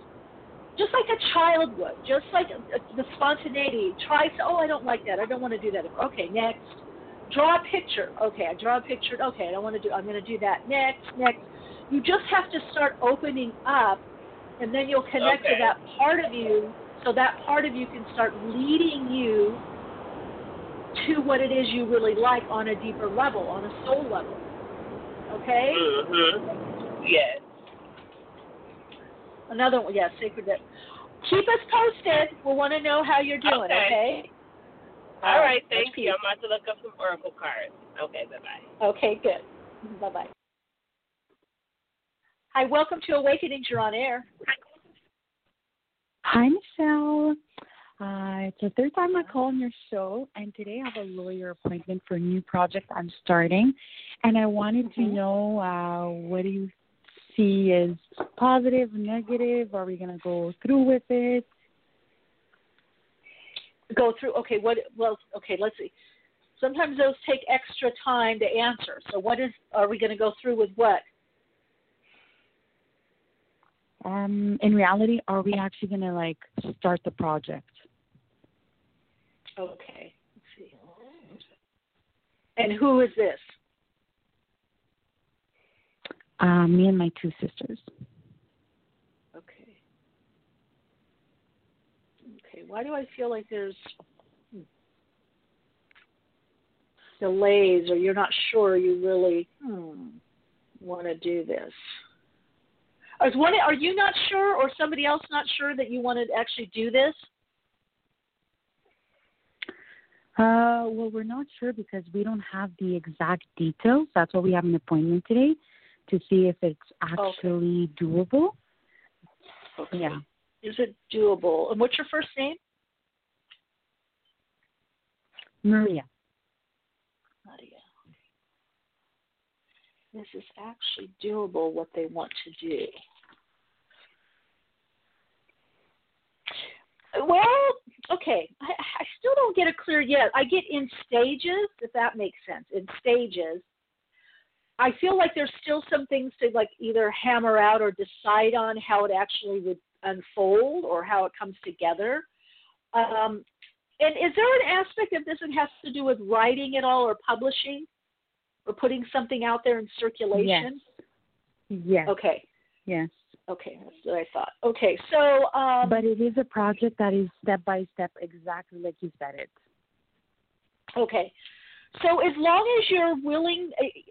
just like a child would, just like uh, the spontaneity. Try so, oh, I don't like that. I don't want to do that. Okay, next. Draw a picture. Okay, I draw a picture. Okay, I don't want to do. I'm going to do that next. Next. You just have to start opening up, and then you'll connect to that part of you So that part of you can start leading you to what it is you really like on a deeper level, on a soul level. Okay? Mm-hmm. Yes. Another one, yeah, sacred. That. Keep us posted. We want to know how you're doing. Okay. okay? All right, That's thank you. I'm about to look up some oracle cards. Okay, bye bye. Okay, good. Bye bye. Hi, welcome to Awakenings. You're on air. Hi, Michele. Uh, it's the third time I call on your show, and today I have a lawyer appointment for a new project I'm starting, and I wanted to know uh, what do you see as positive, negative? Are we going to go through with it? Go through. Okay, what? Well, okay. Let's see. Sometimes those take extra time to answer. So, what is? Are we going to go through with what? Um, in reality, are we actually going to like start the project? Okay. Let's see. And who is this? Uh, me and my two sisters. Okay. Okay. Why do I feel like there's delays, or you're not sure you really hmm, want to do this? Is one, are you not sure, or somebody else not sure that you want to actually do this? Uh, well, we're not sure because we don't have the exact details. That's why we have an appointment today to see if it's actually doable. Okay. Yeah. Is it doable? And what's your first name? Maria. Nadia. This is actually doable what they want to do. Well, okay. I, I still don't get it clear yet. I get in stages, if that makes sense. In stages. I feel like there's still some things to like either hammer out or decide on how it actually would unfold or how it comes together. Um, and is there an aspect of this that has to do with writing at all or publishing or putting something out there in circulation? Yes. Yes. Okay. Yes. Okay, that's what I thought. Okay, so um, but it is a project that is step by step, exactly like you said it. Okay, so as long as you're willing, eh,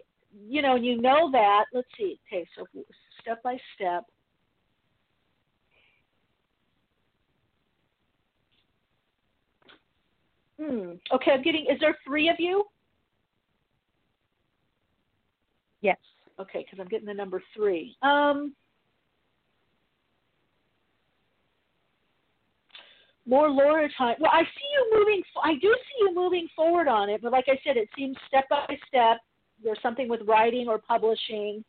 you know, you know that. Let's see. Okay, so step by step. Hmm. Okay, I'm getting. Is there three of you? Yes. Okay, because I'm getting the number three. Um. More Laura time. Well, I see you moving. I do see you moving forward on it, but like I said, it seems step by step. There's something with writing or publishing.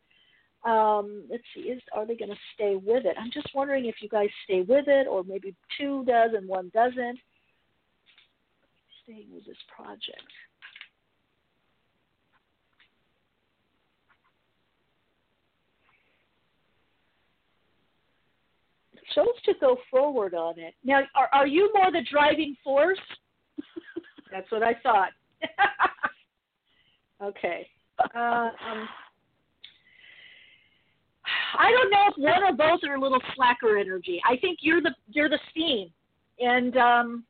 Um, let's see, is are they going to stay with it? I'm just wondering if you guys stay with it, or maybe two does and one doesn't. Staying with this project. Chose to go forward on it. Now, are, are you more the driving force? That's what I thought. okay. Uh, um, I don't know if one or both are a little slacker energy. I think you're the you're the steam, and um,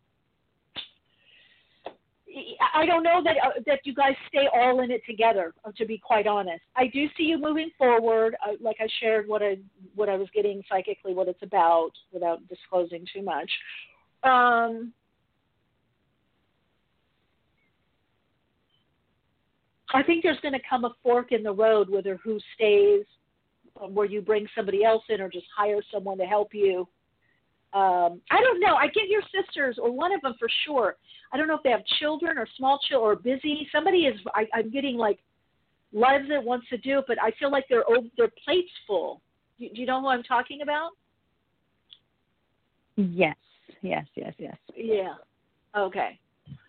I don't know that uh, that you guys stay all in it together. uh, To be quite honest, I do see you moving forward. Uh, like I shared what I what I was getting psychically, what it's about, without disclosing too much. Um, I think there's going to come a fork in the road, whether who stays, where you bring somebody else in, or just hire someone to help you. Um, I don't know. I get your sisters, or one of them for sure. I don't know if they have children or small children or busy. Somebody is. I, I'm getting like loves it, wants to do it, but I feel like they're their their plate's full. Do, do you know who I'm talking about? Yes. Yes. Yes. Yes. Yeah. Okay.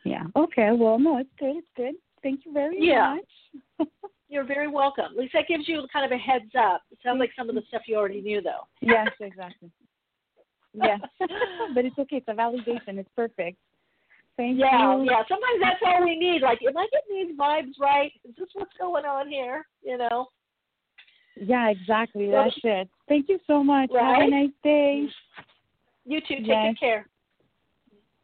Yeah. Okay. Well, no, it's good. It's good. Thank you very Yeah. much. You're very welcome. At least that gives you kind of a heads up. It sounds like some of the stuff you already knew, though. yes. Exactly. Yes. but it's okay. It's a validation. It's perfect. Thank yeah, you. yeah. Sometimes that's all we need. Like, am I getting these vibes right? Is this what's going on here? You know. Yeah, exactly. That's it. Thank you so much. Have a nice day. You too. Take Yes. good care.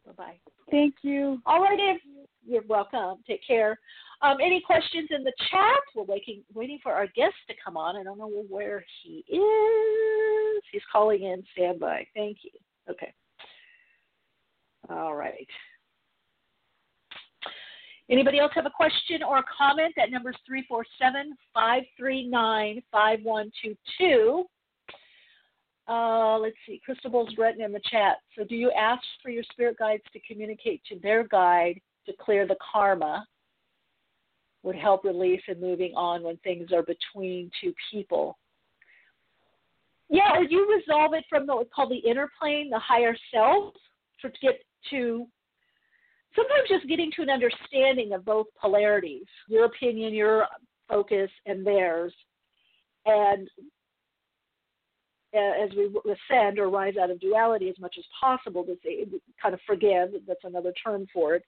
Bye bye. Thank you. All right. You're welcome. Take care. Um, any questions in the chat? We're waiting waiting for our guest to come on. I don't know where he is. He's calling in. Standby. Thank you. Okay. All right. Anybody else have a question or a comment? That number is 347 539 5122. Uh, let's see. Crystal's written in the chat. So, do you ask for your spirit guides to communicate to their guide to clear the karma? Would help release and moving on when things are between two people. Yeah, or you resolve it from the what's called the inner plane, the higher self, to get to sometimes just getting to an understanding of both polarities, your opinion, your focus, and theirs, and uh, as we ascend or rise out of duality as much as possible to kind of forgive, that's another term for it,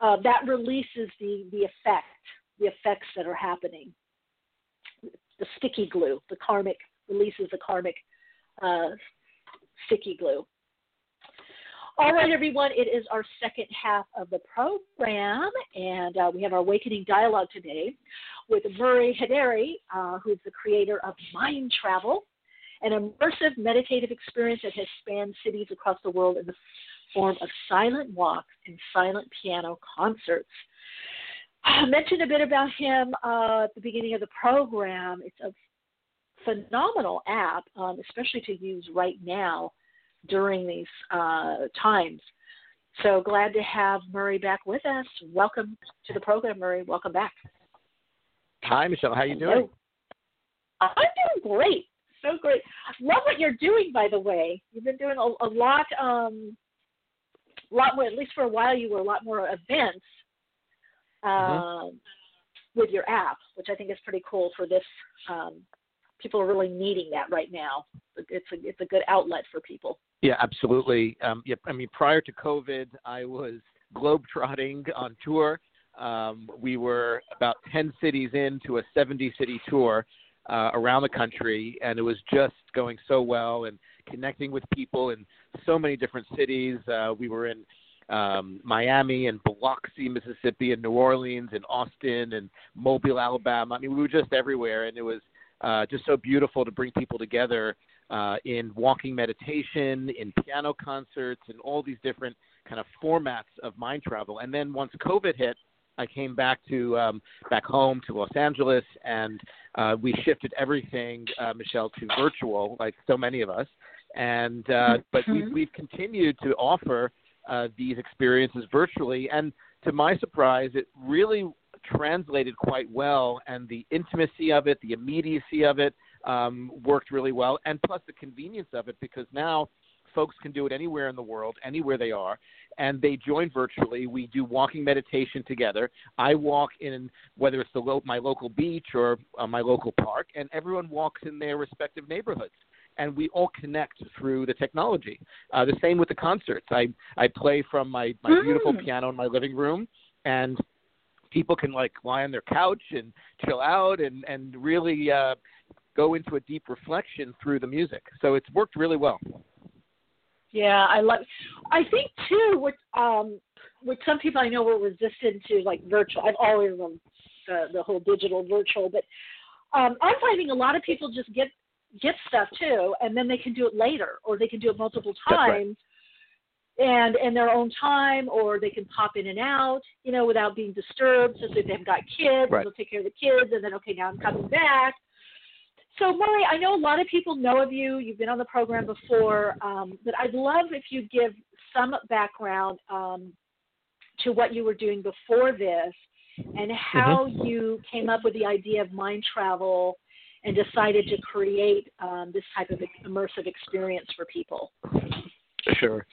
uh, that releases the, the effect, the effects that are happening. The sticky glue, the karmic, releases the karmic uh, sticky glue. All right, everyone, it is our second half of the program, and uh, we have our Awakening Dialogue today with Murray Hidary, uh, who's the creator of MindTravel an immersive meditative experience that has spanned cities across the world in the form of silent walks and silent piano concerts. I mentioned a bit about him uh, at the beginning of the program. It's a phenomenal app, um, especially to use right now during these uh, times. So glad to have Murray back with us. Welcome to the program, Murray. Welcome back. Hi, Michele. How are you doing? I'm doing great so great. Love what you're doing, by the way. You've been doing a, a lot, um, a lot more. At least for a while, you were a lot more events mm-hmm. um, mm-hmm. with your app, which I think is pretty cool for this. Um, people are really needing that right now. It's a it's a good outlet for people. Yeah, absolutely. Um, yeah, I mean, prior to COVID, I was globetrotting on tour. Um, we were about 10 cities into a 70 city tour uh, around the country, and it was just going so well and connecting with people in so many different cities. Uh, we were in um, Miami and Biloxi, Mississippi, and New Orleans, and Austin, and Mobile, Alabama. I mean, we were just everywhere, and it was uh, just so beautiful to bring people together uh, in walking meditation, in piano concerts, and all these different kind of formats of mind travel. And then once COVID hit, I came back to um, back home to Los Angeles, and uh, we shifted everything, uh, Michele, to virtual, like so many of us. And uh, but we've, mm-hmm. we've continued to offer uh, these experiences virtually, and to my surprise, it really translated quite well, and the intimacy of it, the immediacy of it, um, worked really well, and plus the convenience of it, because now folks can do it anywhere in the world, anywhere they are, and they join virtually. We do walking meditation together. I walk in whether it's the lo- my local beach or uh, my local park, and everyone walks in their respective neighborhoods. And we all connect through the technology. Uh, the same with the concerts. I I play from my my mm. beautiful piano in my living room, and people can like lie on their couch and chill out and and really uh, go into a deep reflection through the music. So it's worked really well. Yeah, I like. I think too, what um, what some people I know were resistant to like virtual. I've always loved the the whole digital virtual, but um, I'm finding a lot of people just get get stuff too, and then they can do it later, or they can do it multiple times, right. and in their own time, or they can pop in and out, you know, without being disturbed. So if they've got kids, right. they'll take care of the kids, and then okay, now I'm coming back so, Murray, I know a lot of people know of you. You've been on the program before, um, but I'd love if you give some background um, to what you were doing before this and how mm-hmm. you came up with the idea of mind travel and decided to create um, this type of immersive experience for people. Sure.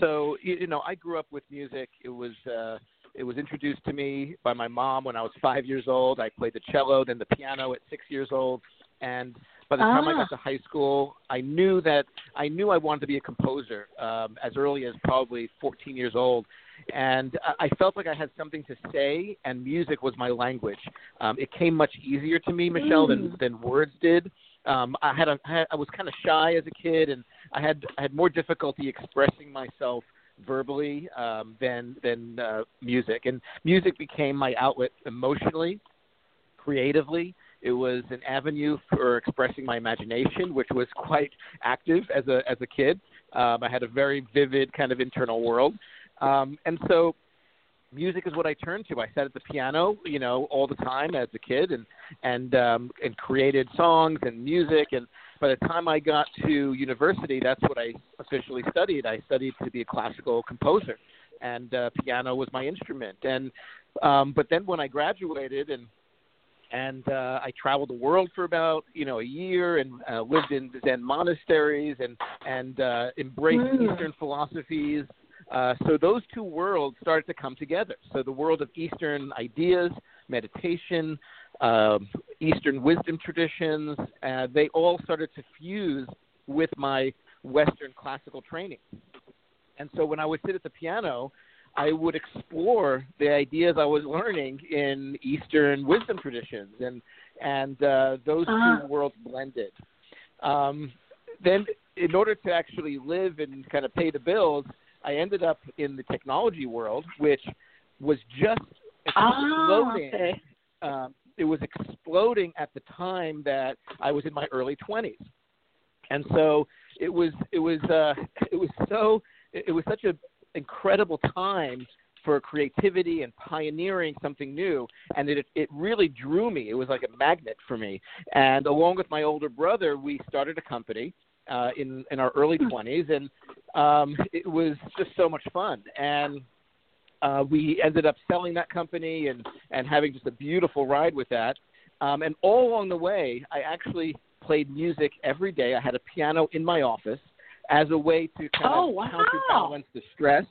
So, you know, I grew up with music. It was. Uh, it was introduced to me by my mom when I was five years old. I played the cello, then the piano at six years old and by the time I got ah. to high school, I knew that I knew I wanted to be a composer um, as early as probably 14 years old, and I felt like I had something to say, and music was my language. Um, it came much easier to me, Michele, mm. than than words did. Um, I had a I, had, I was kind of shy as a kid, and I had I had more difficulty expressing myself verbally um, than than uh, music. And music became my outlet emotionally, creatively. It was an avenue for expressing my imagination, which was quite active as a as a kid. Um, I had a very vivid kind of internal world, um, and so music is what I turned to. I sat at the piano, you know, all the time as a kid, and and um, and created songs and music. And by the time I got to university, that's what I officially studied. I studied to be a classical composer, and uh, piano was my instrument. And um, but then when I graduated and and uh, I traveled the world for about you know a year and uh, lived in Zen monasteries and and uh, embraced Mm. Eastern philosophies. Uh, so those two worlds started to come together. So the world of Eastern ideas, meditation, um, Eastern wisdom traditions, uh, they all started to fuse with my Western classical training. And so when I would sit at the piano, I would explore the ideas I was learning in Eastern wisdom traditions, and and uh, those Ah. two worlds blended. Um, then, in order to actually live and kind of pay the bills, I ended up in the technology world, which was just exploding. Ah, okay. um, it was exploding at the time that I was in my early 20s, and so it was it was uh, it was so it was such a incredible time for creativity and pioneering something new and it it really drew me. It was like a magnet for me. And along with my older brother we started a company uh in in our early 20s and um it was just so much fun. And uh we ended up selling that company and and having just a beautiful ride with that. Um and all along the way I actually played music every day. I had a piano in my office as a way to kind Oh, of wow. counterbalance the stress.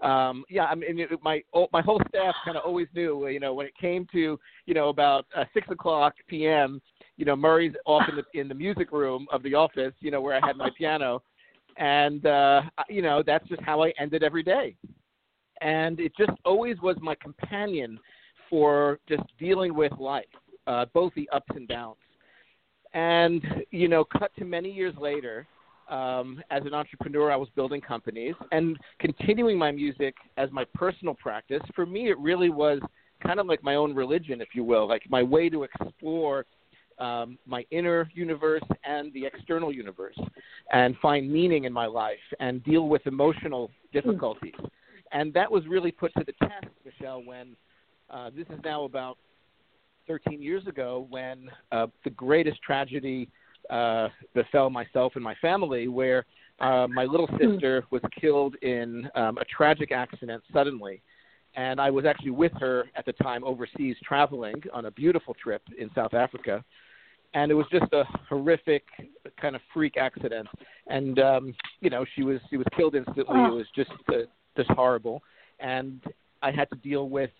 Um, yeah, I mean, it, my all- my whole staff kind of always knew, you know, when it came to, you know, about uh, six o'clock p.m., you know, Murray's off in the in the music room of the office, you know, where I had my piano, and uh, you know, that's just how I ended every day, and it just always was my companion for just dealing with life, uh, both the ups and downs. And you know, cut to many years later, um, as an entrepreneur, I was building companies and continuing my music as my personal practice. For me, it really was kind of like my own religion, if you will, like my way to explore um, my inner universe and the external universe and find meaning in my life and deal with emotional difficulties. And that was really put to the test, Michele, when uh, this is now about 13 years ago when uh, the greatest tragedy uh, befell myself and my family, where uh, my little sister was killed in um, a tragic accident suddenly. And I was actually with her at the time overseas traveling on a beautiful trip in South Africa. And it was just a horrific kind of freak accident. And, um, you know, she was, she was killed instantly. It was just, uh, just horrible. And I had to deal with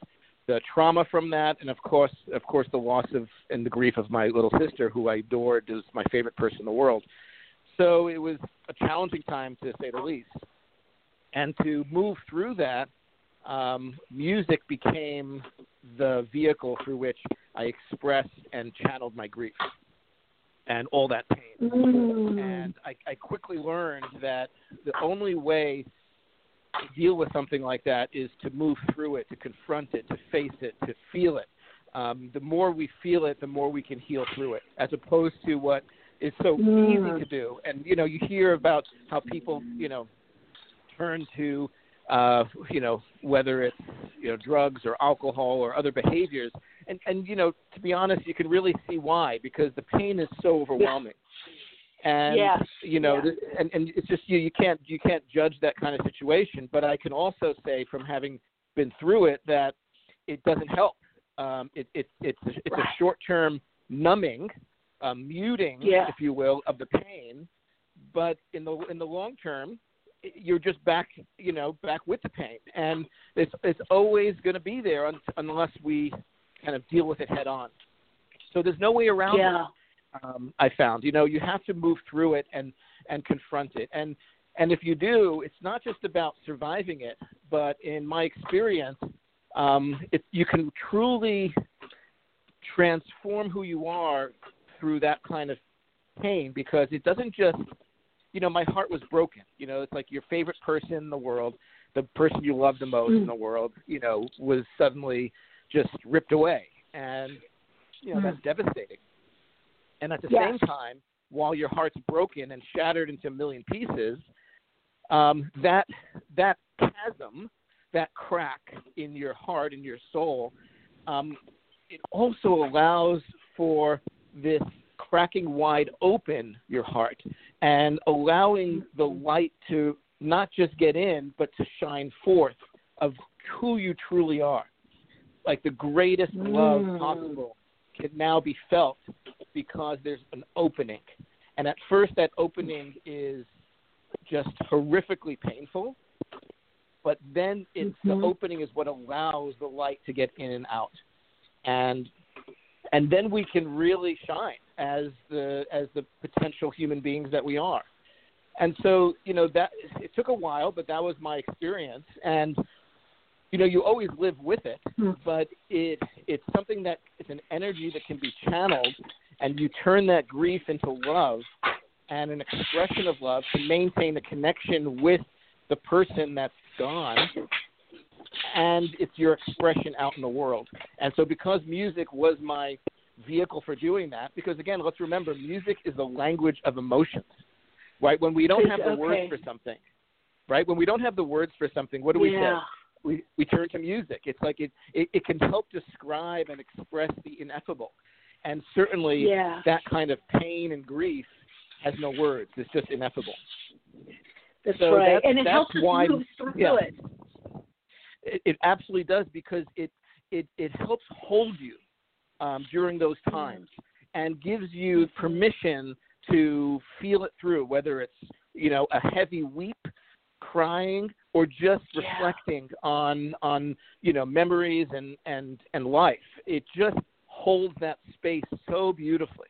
the trauma from that, and of course, of course, the loss of and the grief of my little sister, who I adored, is my favorite person in the world. So it was a challenging time to say the least. And to move through that, um, music became the vehicle through which I expressed and channeled my grief and all that pain. Mm. And I, I quickly learned that the only way to deal with something like that is to move through it, to confront it, to face it, to feel it. Um, the more we feel it, the more we can heal through it, as opposed to what is so Mm. easy to do. And you know, you hear about how people, you know, turn to, uh, you know, whether it's you know drugs or alcohol or other behaviors. And and you know, to be honest, you can really see why because the pain is so overwhelming. And Yes, you know, yeah. and and it's just you you can't you can't judge that kind of situation. But I can also say from having been through it that it doesn't help. Um, it, it it's a, it's a short term numbing, um, muting, Yeah. if you will, of the pain. But in the in the long term, you're just back, you know, back with the pain, and it's it's always going to be there un- unless we kind of deal with it head on. So there's no way around Yeah. Um, I found, you know, you have to move through it and and confront it, and and if you do, it's not just about surviving it, but in my experience, um, it, you can truly transform who you are through that kind of pain because it doesn't just you know, my heart was broken. You know, it's like your favorite person in the world, the person you love the most Mm. in the world, you know, was suddenly just ripped away, and you know Mm. that's devastating. And at the Yes. same time, while your heart's broken and shattered into a million pieces, um, that that chasm, that crack in your heart in your soul, um, it also allows for this cracking wide open your heart and allowing the light to not just get in but to shine forth of who you truly are. Like the greatest love Mm. possible can now be felt because there's an opening. And at first, that opening is just horrifically painful, but then it's Mhm. the opening is what allows the light to get in and out, and and then we can really shine as the as the potential human beings that we are. And so, you know, that it took a while, but that was my experience. And you know, you always live with it, hmm. but it it's something that it's an energy that can be channeled, and you turn that grief into love and an expression of love to maintain a connection with the person that's gone and it's your expression out in the world. And so, because music was my vehicle for doing that, because again, let's remember, music is the language of emotions, right? When we don't have the Okay. words for something, right? When we don't have the words for something, what do we Yeah. say? We we turn to music. It's like it, it it can help describe and express the ineffable, and certainly Yeah. that kind of pain and grief has no words. It's just ineffable. That's So right. that's- and it helps us why- move through yeah. it. It, it absolutely does because it it it helps hold you um, during those times and gives you permission to feel it through, whether it's you know a heavy weep, crying, or just Yeah. reflecting on on you know memories and and and life. It just holds that space so beautifully.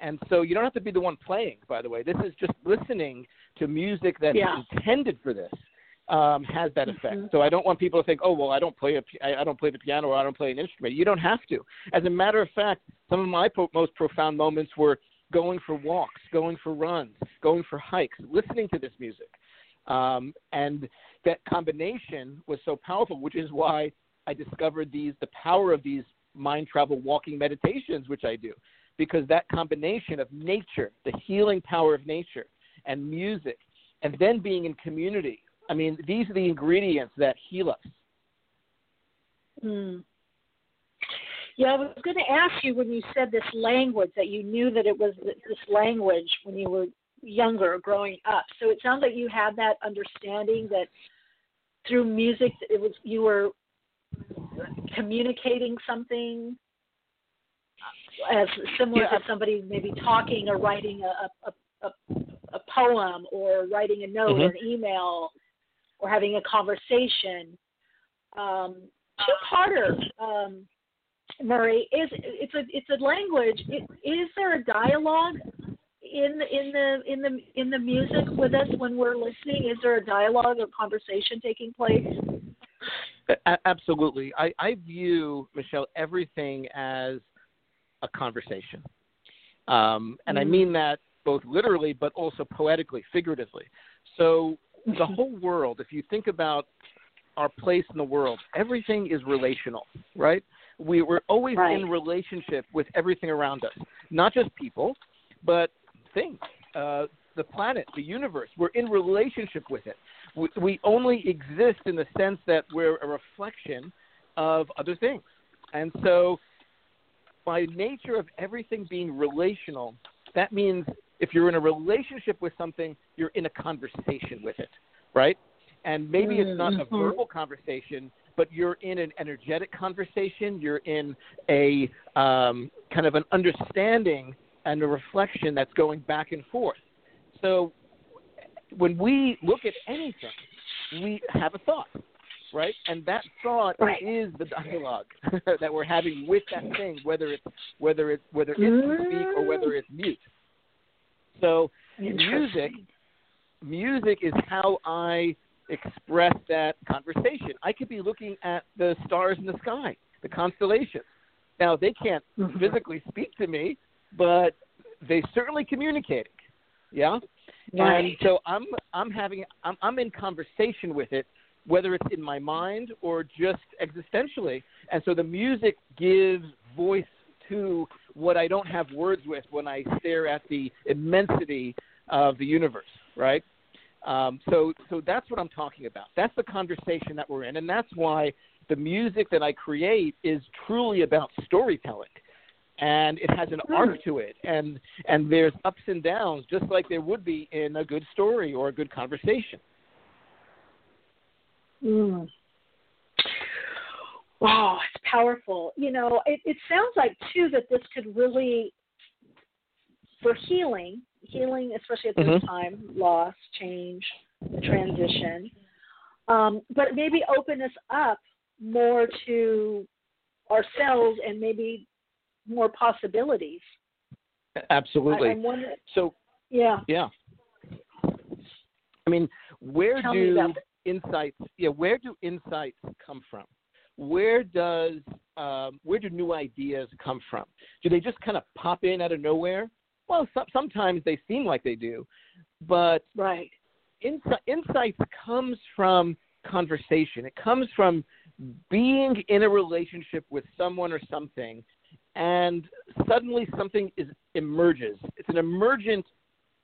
And so you don't have to be the one playing, by the way. This is just listening to music that's Yeah. intended for this um, has that effect. Mhm. So I don't want people to think, oh well, I don't play a, I don't play the piano or I don't play an instrument. You don't have to. As a matter of fact, some of my po- most profound moments were going for walks, going for runs, going for hikes, listening to this music, um, and that combination was so powerful, which is why I discovered these the power of these MindTravel walking meditations, which I do, because that combination of nature, the healing power of nature, and music, and then being in community. I mean, these are the ingredients that heal us. Mm. Yeah, I was going to ask you when you said this language that you knew that it was this language when you were younger, growing up. So it sounds like you had that understanding that through music it was you were communicating something as similar Yeah. to somebody maybe talking or writing a a, a, a poem or writing a note or Mhm. an email or having a conversation. Um, two-parter, um, Murray, is it's a it's a language. Is is there a dialogue in the in the in the in the music with us when we're listening? Is there a dialogue or conversation taking place? A- absolutely. I, I view, Michele, everything as a conversation. Um, and I Mm. mean that both literally, but also poetically, figuratively. So the whole world, if you think about our place in the world, everything is relational, right? We, we're always Right. in relationship with everything around us, not just people, but things, uh, the planet, the universe. We're in relationship with it. We, we only exist in the sense that we're a reflection of other things. And so, by nature of everything being relational, that means if you're in a relationship with something, you're in a conversation with it, right? And maybe it's not a Mhm. verbal conversation, but you're in an energetic conversation. You're in a um, kind of an understanding and a reflection that's going back and forth. So when we look at anything, we have a thought, right? And that thought Right. is the dialogue that we're having with that thing, whether it's whether it's whether it's to speak or whether it's mute. So music, music is how I express that conversation. I could be looking at the stars in the sky, the constellations. Now they can't Mhm. physically speak to me, but they certainly communicating. Yeah. Right. And so I'm I'm having I'm I'm in conversation with it, whether it's in my mind or just existentially. And so the music gives voice to what I don't have words with when I stare at the immensity of the universe, right? Um, so, so that's what I'm talking about. That's the conversation that we're in, and that's why the music that I create is truly about storytelling, and it has an arc to it, and and there's ups and downs, just like there would be in a good story or a good conversation. Mm. Wow, it's powerful. You know, it, it sounds like too that this could really, for healing, healing, especially at this Mhm. time, loss, change, transition, um, but maybe open us up more to ourselves and maybe more possibilities. Absolutely. I, so, yeah. yeah. I mean, where Tell do about insights? Yeah, where do insights come from? Where does um, where do new ideas come from? Do they just kind of pop in out of nowhere? Well, so, sometimes they seem like they do, but right. Insi- insights comes from conversation. It comes from being in a relationship with someone or something, and suddenly something is emerges. It's an emergent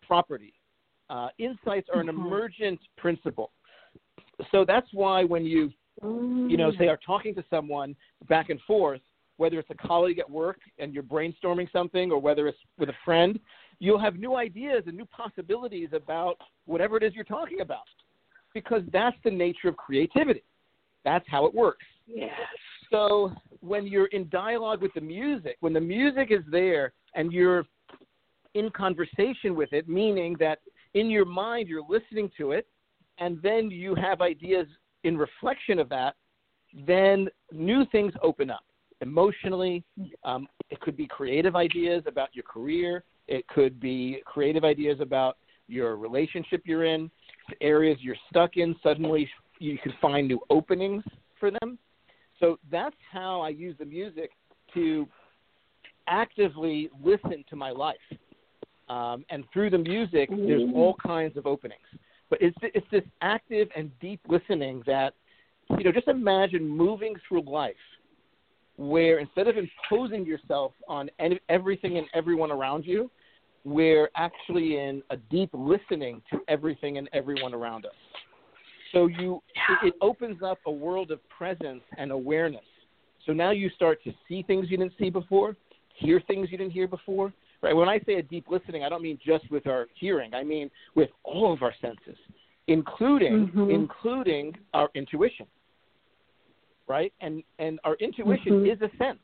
property. Uh, insights are an Mhm. emergent principle. So that's why when you you know, say are talking to someone back and forth, whether it's a colleague at work and you're brainstorming something or whether it's with a friend, you'll have new ideas and new possibilities about whatever it is you're talking about. Because that's the nature of creativity. That's how it works. Yes. So when you're in dialogue with the music, when the music is there and you're in conversation with it, meaning that in your mind you're listening to it and then you have ideas in reflection of that, then new things open up emotionally. Um, it could be creative ideas about your career. It could be creative ideas about your relationship you're in, areas you're stuck in. Suddenly, you can find new openings for them. So that's how I use the music to actively listen to my life. Um, and through the music, there's all kinds of openings. But it's it's this active and deep listening that, you know, just imagine moving through life, where instead of imposing yourself on any, everything and everyone around you, we're actually in a deep listening to everything and everyone around us. So you it, it opens up a world of presence and awareness. So now you start to see things you didn't see before, hear things you didn't hear before. Right? When I say a deep listening, I don't mean just with our hearing. I mean with all of our senses, including Mhm. including our intuition. Right? And and our intuition Mhm. is a sense.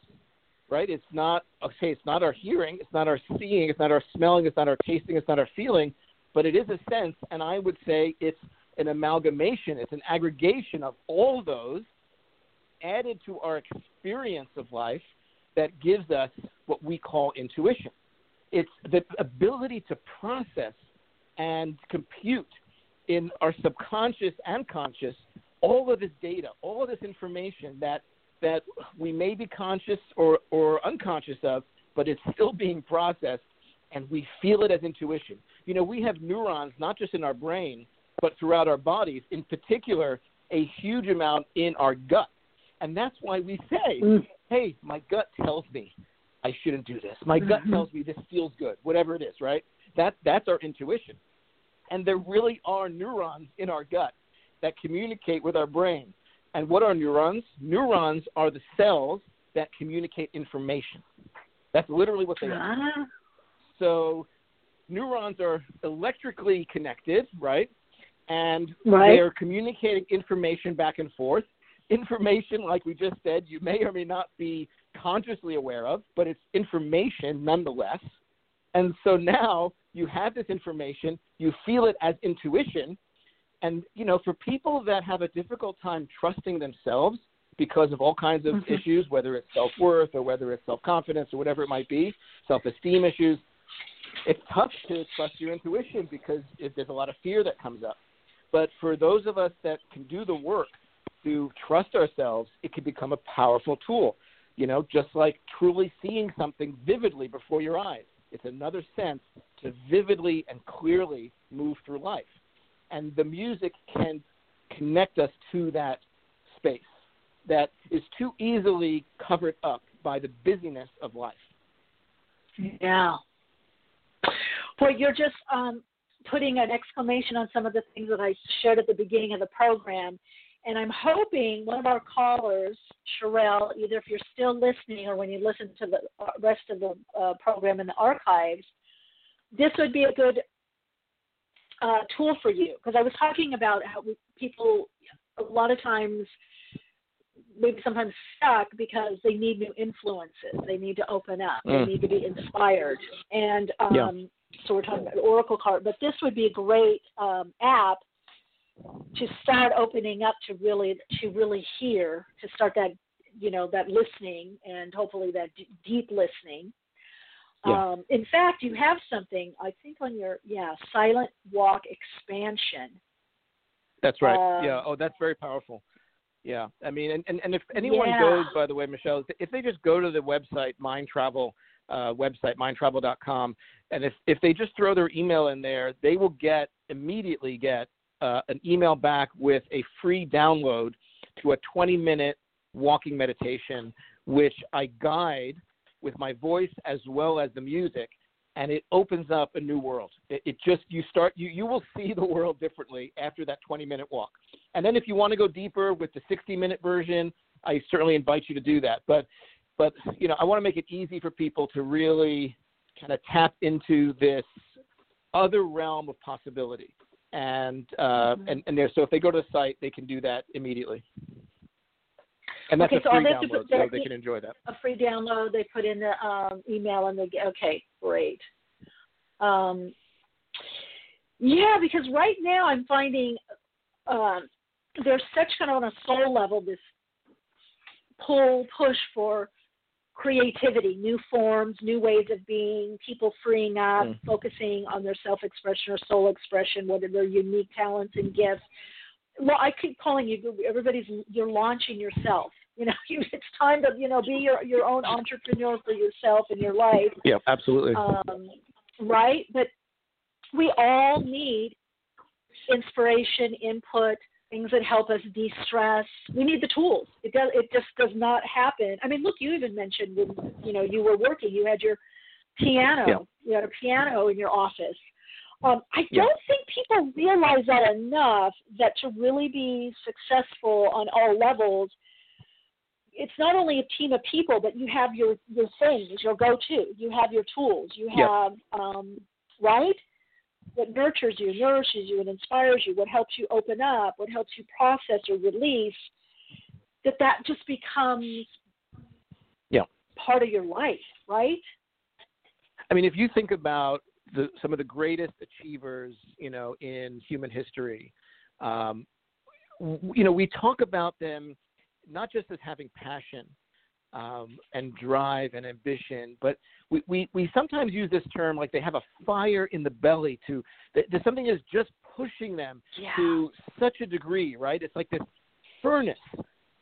Right? It's not okay, it's not our hearing, it's not our seeing, it's not our smelling, it's not our tasting, it's not our feeling, but it is a sense and I would say it's an amalgamation, it's an aggregation of all those added to our experience of life that gives us what we call intuition. It's the ability to process and compute in our subconscious and conscious all of this data, all of this information that that we may be conscious or, or unconscious of, but it's still being processed and we feel it as intuition. You know, we have neurons not just in our brain, but throughout our bodies, in particular, a huge amount in our gut. And that's why we say, Mm. hey, my gut tells me I shouldn't do this. My gut Mhm. tells me this feels good, whatever it is, right? That that's our intuition. And there really are neurons in our gut that communicate with our brain. And what are neurons? Neurons are the cells that communicate information. That's literally what they are. So neurons are electrically connected, right? And Right. they're communicating information back and forth. Information, like we just said, you may or may not be consciously aware of, but it's information nonetheless. And so now you have this information, you feel it as intuition. And, you know, for people that have a difficult time trusting themselves because of all kinds of Mhm. issues, whether it's self worth or whether it's self confidence or whatever it might be, self esteem issues, it's tough to trust your intuition because it, there's a lot of fear that comes up. But for those of us that can do the work to trust ourselves, it can become a powerful tool. You know, just like truly seeing something vividly before your eyes. It's another sense to vividly and clearly move through life. And the music can connect us to that space that is too easily covered up by the busyness of life. Yeah. Well, you're just um, putting an exclamation on some of the things that I shared at the beginning of the program. And I'm hoping one of our callers, Sherelle, either if you're still listening or when you listen to the uh, rest of the uh, program in the archives, this would be a good uh, tool for you. Because I was talking about how people, a lot of times, maybe sometimes stuck because they need new influences. They need to open up. Mm. They need to be inspired. And um, yeah. So we're talking about Oracle card, but this would be a great um, app to start opening up to really to really hear to start that you know that listening and hopefully that d- deep listening. Yeah. Um, in fact, you have something I think on your yeah silent walk expansion. That's right. yeah. Oh, that's very powerful. Yeah, I mean, and, and, and if anyone yeah. goes, by the way, Michele, if they just go to the website, MindTravel uh, website, mindtravel.com, and if, if they just throw their email in there, they will get immediately get uh, an email back with a free download to a 20 minute walking meditation, which I guide with my voice as well as the music and it opens up a new world. It, it, just you start you you will see the world differently after that 20 minute walk. And then if you want to go deeper with the 60 minute version, I certainly invite you to do that. But but you know I want to make it easy for people to really kind of tap into this other realm of possibility. And uh, mm-hmm. and and there so if they go to the site, they can do that immediately. And that's okay, a free so download, so they can enjoy that. A free download. They put in the um, email and they get okay, great. Um, yeah, because right now I'm finding um, there's such kind of on a soul level this pull push for creativity, new forms, new ways of being, people freeing up, mm. focusing on their self expression or soul expression, what are their unique talents and gifts. Well, I keep calling you. Everybody's you're launching yourself. You know, it's time to you know be your your own entrepreneur for yourself and your life. Yeah, absolutely. Um, right, but we all need inspiration, input, things that help us de-stress. We need the tools. It does. It just does not happen. I mean, look, you even mentioned when you know you were working, you had your piano. Yeah. You had a piano in your office. Um, I yeah. don't think people realize that enough. That to really be successful on all levels, it's not only a team of people, but you have your your things, your go-to. You have your tools. You have um, right what nurtures you, nourishes you, and inspires you. What helps you open up. What helps you process or release. That that just becomes yeah part of your life, right? I mean, if you think about the, some of the greatest achievers, you know, in human history, um, you know, we talk about them not just as having passion um, and drive and ambition, but we, we, we sometimes use this term like they have a fire in the belly to that something is just pushing them yeah. to such a degree, right? It's like this furnace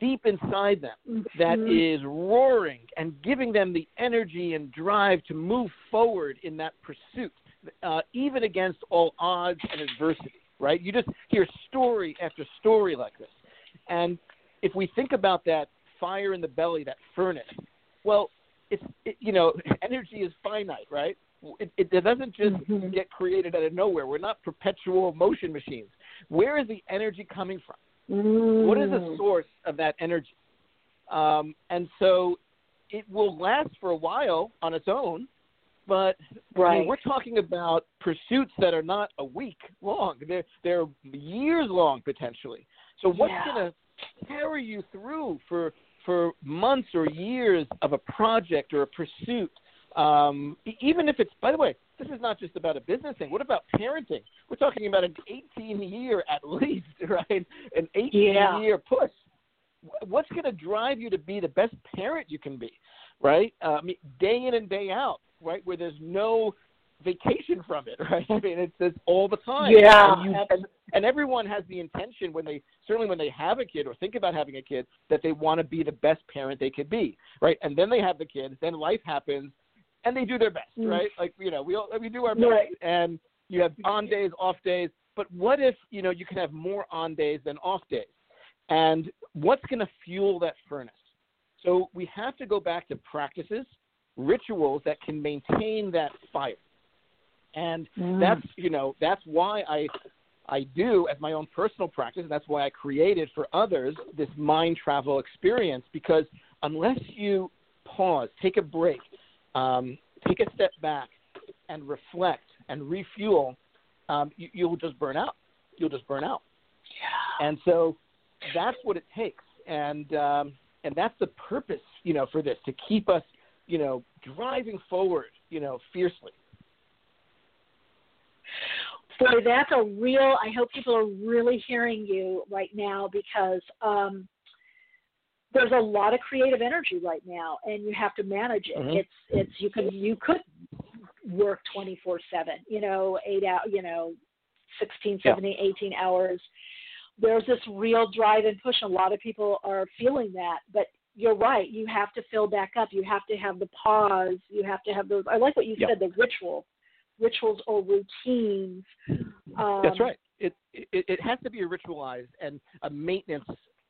deep inside them mm-hmm. that is roaring and giving them the energy and drive to move forward in that pursuit, uh, even against all odds and adversity, right? You just hear story after story like this. And if we think about that fire in the belly, that furnace, well, it's it, you know energy is finite, right? It, it, it doesn't just mm-hmm. get created out of nowhere. We're not perpetual motion machines. Where is the energy coming from? Mm. What is the source of that energy? Um, and so it will last for a while on its own, but right. I mean, we're talking about pursuits that are not a week long; they're they're years long potentially. So what's yeah. going to carry you through for for months or years of a project or a pursuit? Um, even if it's, by the way, this is not just about a business thing. What about parenting? We're talking about an 18 year at least, right? An 18 yeah. year push. What's going to drive you to be the best parent you can be, right? Uh, I mean, day in and day out, right? Where there's no vacation from it, right? I mean, it's, it's all the time. Yeah. And, you, and, and everyone has the intention when they, certainly when they have a kid or think about having a kid, that they want to be the best parent they could be, right? And then they have the kid, then life happens, and they do their best, Mm. right? Like you know, we all we do our best, Right. and you have on days, off days. But what if you know you can have more on days than off days? And what's going to fuel that furnace? So we have to go back to practices, rituals that can maintain that fire. And Mm. that's you know that's why I I do as my own personal practice. And that's why I created for others this MindTravel experience because unless you pause, take a break, um, take a step back, and reflect and refuel, um, you, you'll just burn out. You'll just burn out. Yeah. And so that's what it takes, and um, and that's the purpose, you know, for this to keep us, you know, driving forward, you know, fiercely. Boy, that's a real. I hope people are really hearing you right now because um, there's a lot of creative energy right now, and you have to manage it. Mhm. It's it's you could you could work 24 seven. You know, eight out. You know, 16, Yeah. 18 hours. There's this real drive and push. A lot of people are feeling that, but you're right. You have to fill back up. You have to have the pause. You have to have those. I like what you Yeah. said. The ritual, rituals or routines. Um, That's right. It, it it has to be a ritualized and a maintenance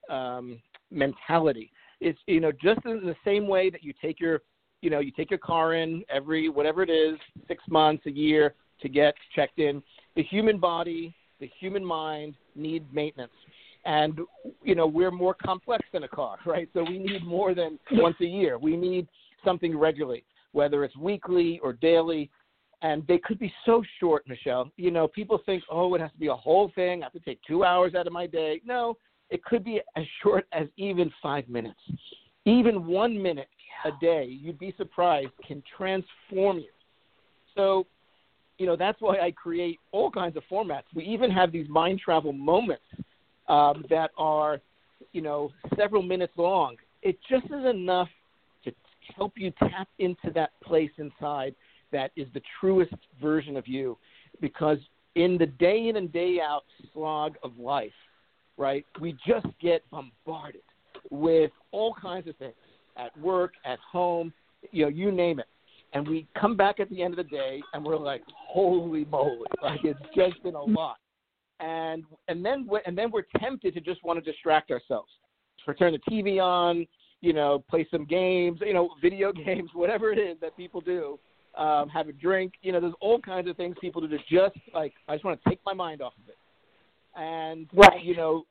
um, mentality. It's you know just in the same way that you take your you know you take your car in every whatever it is six months a year to get checked in. The human body, the human mind need maintenance, and you know we're more complex than a car, right? So we need more than once a year. We need something regularly, whether it's weekly or daily and they could be so short, Michele. You know, people think, oh, it has to be a whole thing. I have to take two hours out of my day. No, it could be as short as even five minutes. Even one minute a day, you'd be surprised, can transform you. So, you know, that's why I create all kinds of formats. We even have these MindTravel moments um, that are, you know, several minutes long. It just is enough to help you tap into that place inside that is the truest version of you. Because in the day in and day out slog of life right we just get bombarded with all kinds of things at work at home you know you name it. And we come back at the end of the day and we're like holy moly like it's just been a lot. And and then and then we're tempted to just want to distract ourselves. To turn the tv on you know play some games you know video games whatever it is that people do um, have a drink. You know, there's all kinds of things people do to just like I just want to take my mind off of it. And Right. you know,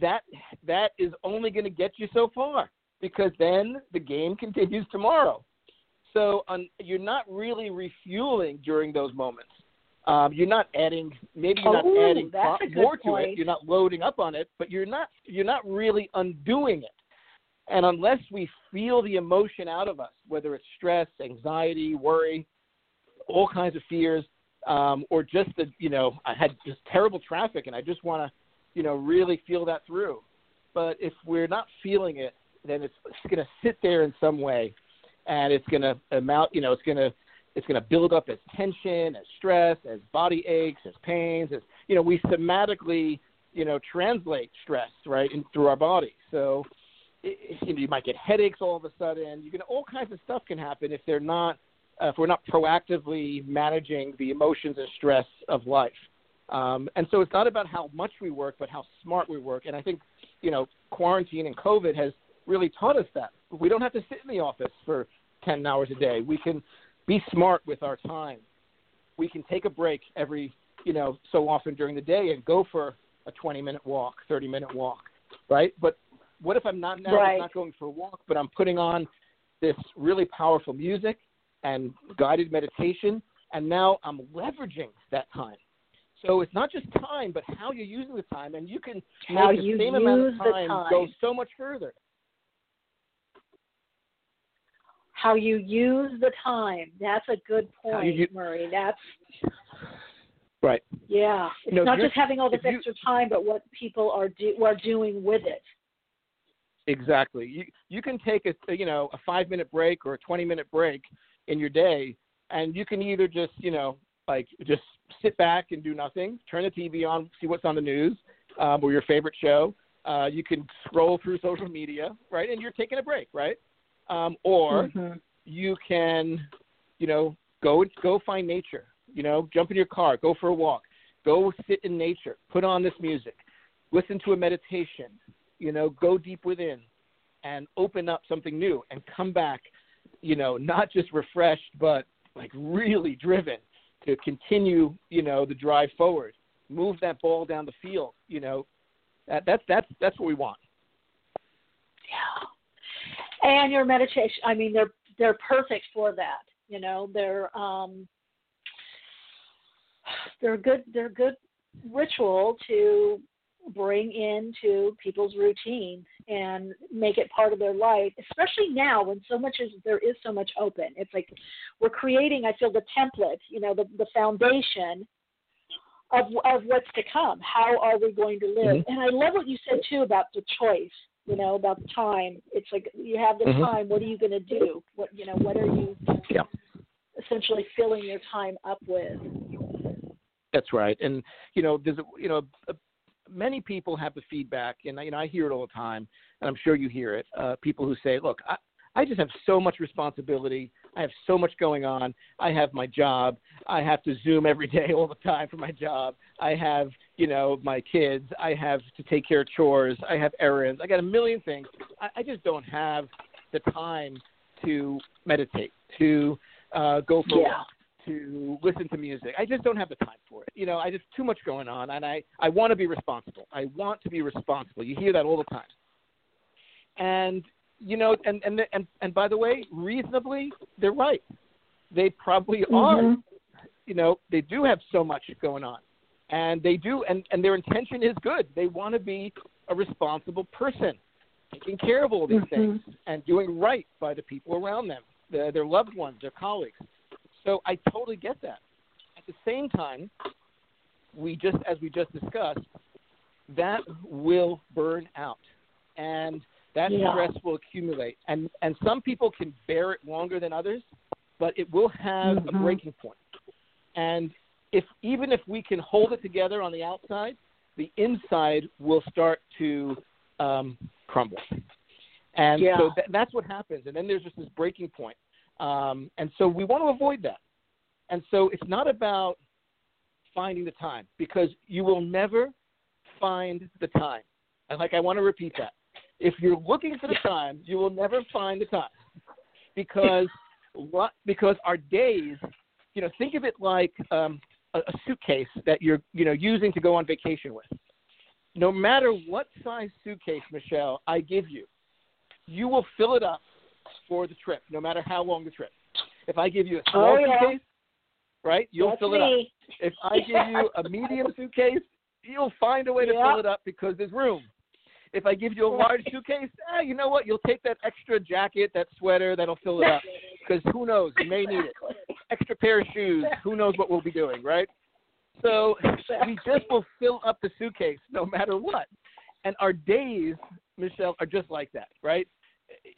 that that is only going to get you so far because then the game continues tomorrow. So um, you're not really refueling during those moments. Um, you're not adding maybe you're Oh, not adding that's pro- more to point. it. You're not loading up on it, but you're not you're not really undoing it. And unless we feel the emotion out of us, whether it's stress, anxiety, worry, all kinds of fears, um, or just the, you know, I had just terrible traffic and I just want to, you know, really feel that through. But if we're not feeling it, then it's, it's going to sit there in some way and it's going to amount, you know, it's going to, it's going to build up as tension, as stress, as body aches, as pains, as, you know, we somatically, you know, translate stress, right, in, through our body. So, you know, you might get headaches all of a sudden. You can all kinds of stuff can happen if they're not uh, if we're not proactively managing the emotions and stress of life. Um, and so it's not about how much we work, but how smart we work. And I think you know quarantine and COVID has really taught us that we don't have to sit in the office for ten hours a day. We can be smart with our time. We can take a break every you know so often during the day and go for a 20 minute walk, 30 minute walk, right? But what if I'm not now Right. Not going for a walk, but I'm putting on this really powerful music and guided meditation, and now I'm leveraging that time. So it's not just time, but how you're using the time, and you can How make the you same amount of the time, go so much further. how you use the time. That's a good point, you Murray. That's Right. yeah. It's No, not just having all this if you- extra time, but what people are do are doing with it. Exactly. You you can take a you know a five minute break or a twenty minute break in your day, and you can either just you know like just sit back and do nothing, turn the TV on, see what's on the news, um, or your favorite show. Uh, you can scroll through social media, right, and you're taking a break, right? Um, or Mhm. you can you know, go go find nature. You know, jump in your car, go for a walk, go sit in nature, put on this music, listen to a meditation. You know, go deep within, and open up something new, and come back. You know, not just refreshed, but like really driven to continue. You know, the drive forward. Move that ball down the field. You know, that, that's that's that's what we want. Yeah. And your meditation. I mean, they're they're perfect for that. You know, they're um, they're good. They're good ritual to bring into people's routine and make it part of their life especially now when so much is there is so much open it's like we're creating i feel the template you know the the foundation of of what's to come how are we going to live Mm-hmm. and i love what you said too about the choice you know about the time it's like you have the Mhm. time what are you going to do what you know what are you Yeah. essentially filling your time up with That's right. And you know, there's a, you know, a, many people have the feedback, and you know, I hear it all the time, and I'm sure you hear it. Uh, people who say, "Look, I, I just have so much responsibility. I have so much going on. I have my job. I have to Zoom every day, all the time for my job. I have, you know, my kids. I have to take care of chores. I have errands. I got a million things. I, I just don't have the time to meditate, to uh, go for a Yeah. walk, to listen to music. I just don't have the time for it. You know, I just too much going on, and I I want to be responsible. I want to be responsible. You hear that all the time. And you know, and and and and by the way, reasonably, they're right. They probably are. Mhm. You know, they do have so much going on, and they do, and and their intention is good. They want to be a responsible person, taking care of all these Mhm. things and doing right by the people around them, their, their loved ones, their colleagues. So I totally get that. At the same time, we just as we just discussed, that will burn out, and that Yeah. stress will accumulate. And and some people can bear it longer than others, but it will have a Mhm. breaking point. And if even if we can hold it together on the outside, the inside will start to um, crumble. And Yeah. so th- that's what happens. And then there's just this breaking point. Um, and so we want to avoid that. And so it's not about finding the time because you will never find the time. And like I want to repeat that. If you're looking for the time, you will never find the time because what because our days, you know, think of it like um, a, a suitcase that you're you know using to go on vacation with. No matter what size suitcase, Michele, I give you, you will fill it up for the trip, no matter how long the trip. If I give you a small Oh, yeah. suitcase, right, you'll That's fill it me. up. If I give you a medium suitcase, you'll find a way to Yeah. fill it up because there's room. If I give you a large suitcase, eh, you know what? You'll take that extra jacket, that sweater, that'll fill it up. Because who knows? You may need it. Extra pair of shoes. Who knows what we'll be doing, right? So we just will fill up the suitcase no matter what. And our days, Michele, are just like that, right?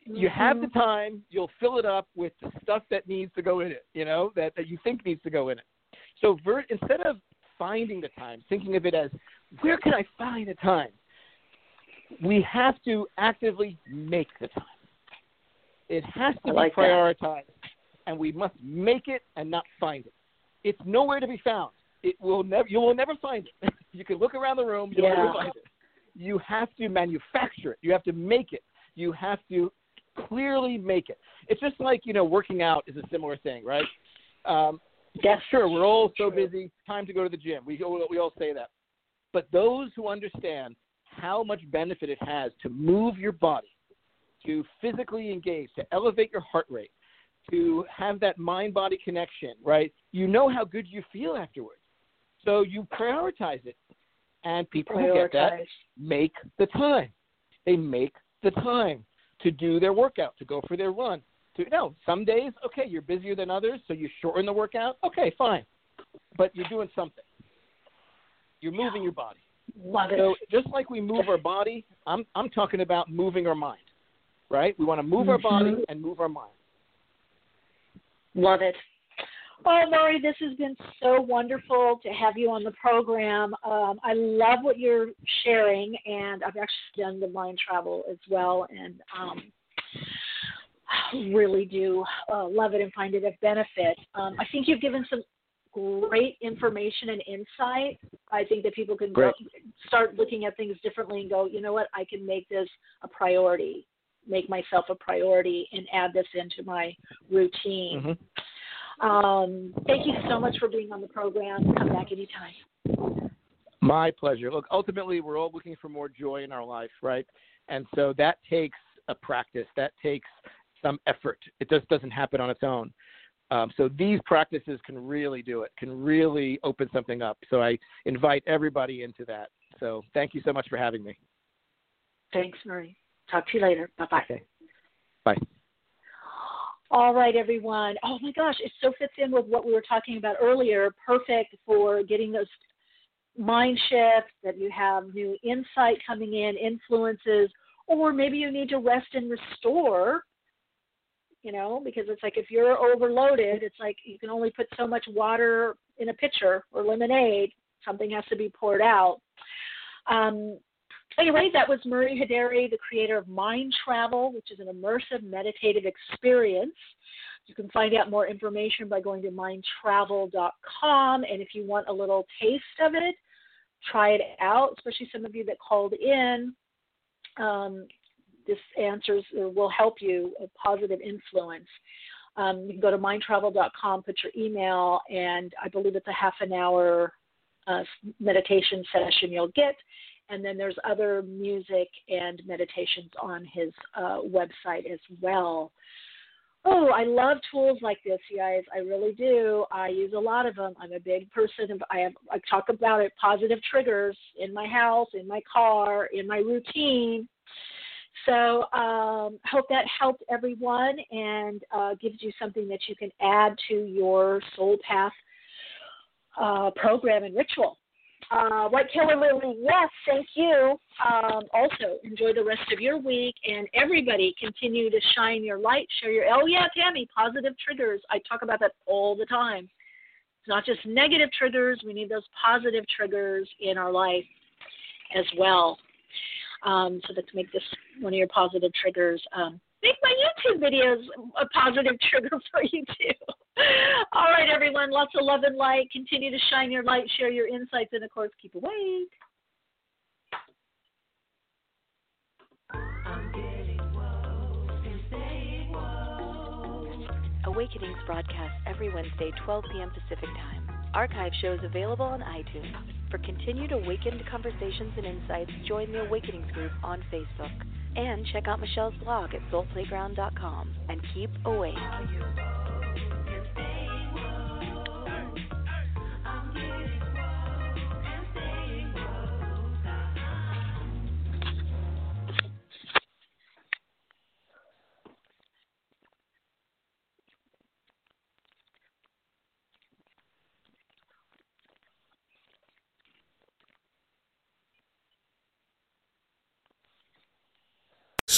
You have the mm-hmm. time, you'll fill it up with the stuff that needs to go in it, you know, that, that you think needs to go in it. So ver- instead of finding the time, thinking of it as where can I find the time? We have to actively make the time. It has to be like that. prioritized, and we must make it and not find it. It's nowhere to be found. It will never. You will never find it. you can look around the room. You'll never find it. You have to manufacture it. You have to make it. You have to clearly make it. It's just like you know, working out is a similar thing, right? Um, Yes. Sure, we're all so busy. Time to go to the gym. We all- we all say that. But those who understand how much benefit it has to move your body, to physically engage, to elevate your heart rate, to have that mind body connection, right? You know how good you feel afterwards. So you prioritize it. And people who get that make the time. They make the time to do their workout, to go for their run. To no, some days, okay, you're busier than others, so you shorten the workout. Okay, fine. But you're doing something. You're moving your body. Love it. So just like we move our body, I'm I'm talking about moving our mind. Right? We want to move our body Mhm. and move our mind. Love it. Oh, Murray, this has been so wonderful to have you on the program. Um, I love what you're sharing, and I've actually done the MindTravel as well. And um, really do uh, love it and find it a benefit. Um, I think you've given some great information and insight. I think that people can go, start looking at things differently and go, you know what, I can make this a priority, make myself a priority, and add this into my routine. Mm-hmm. Um, thank you so much for being on the program. Come back anytime. My pleasure. Look, ultimately, we're all looking for more joy in our life, right? And so that takes a practice. That takes some effort. It just doesn't happen on its own. Um, so these practices can really do it, can really open something up. So I invite everybody into that. So thank you so much for having me. Thanks, Marie. Talk to you later. Bye bye. Okay. Bye. All right, everyone. Oh my gosh, it so fits in with what we were talking about earlier. Perfect for getting those mind shifts, that you have new insight coming in, influences, or maybe you need to rest and restore you know, because it's like if you're overloaded, it's like you can only put so much water in a pitcher or lemonade. Something has to be poured out. Um, anyway, that was Murray Hidary, the creator of Mind Travel, which is an immersive meditative experience. You can find out more information by going to mindtravel.com. And if you want a little taste of it, try it out, especially some of you that called in. Um, this answers or will help you a positive influence. Um, you can go to mindtravel.com, put your email, and I believe it's a half an hour uh, meditation session you'll get. And then there's other music and meditations on his uh, website as well. Oh, I love tools like this, you guys. I really do. I use a lot of them. I'm a big person. I have. I talk about it. Positive triggers in my house, in my car, in my routine. So um, hope that helped everyone and uh, gives you something that you can add to your Soul Path uh, program and ritual. Uh, White Killer Lily, yes, thank you. Um, also, enjoy the rest of your week, and everybody continue to shine your light, share your. Oh yeah, Tammy, positive triggers. I talk about that all the time. It's not just negative triggers. We need those positive triggers in our life as well um, so let's make this one of your positive triggers. Um, make my YouTube videos a positive trigger for you too. All right, everyone, lots of love and light. Continue to shine your light, share your insights, and of course, keep awake. Awakenings broadcast every Wednesday, 12 p.m. Pacific Time. Archive shows available on iTunes. For continued awakened conversations and insights, join the Awakenings group on Facebook. And check out Michele's blog at soulplayground.com. And keep awake.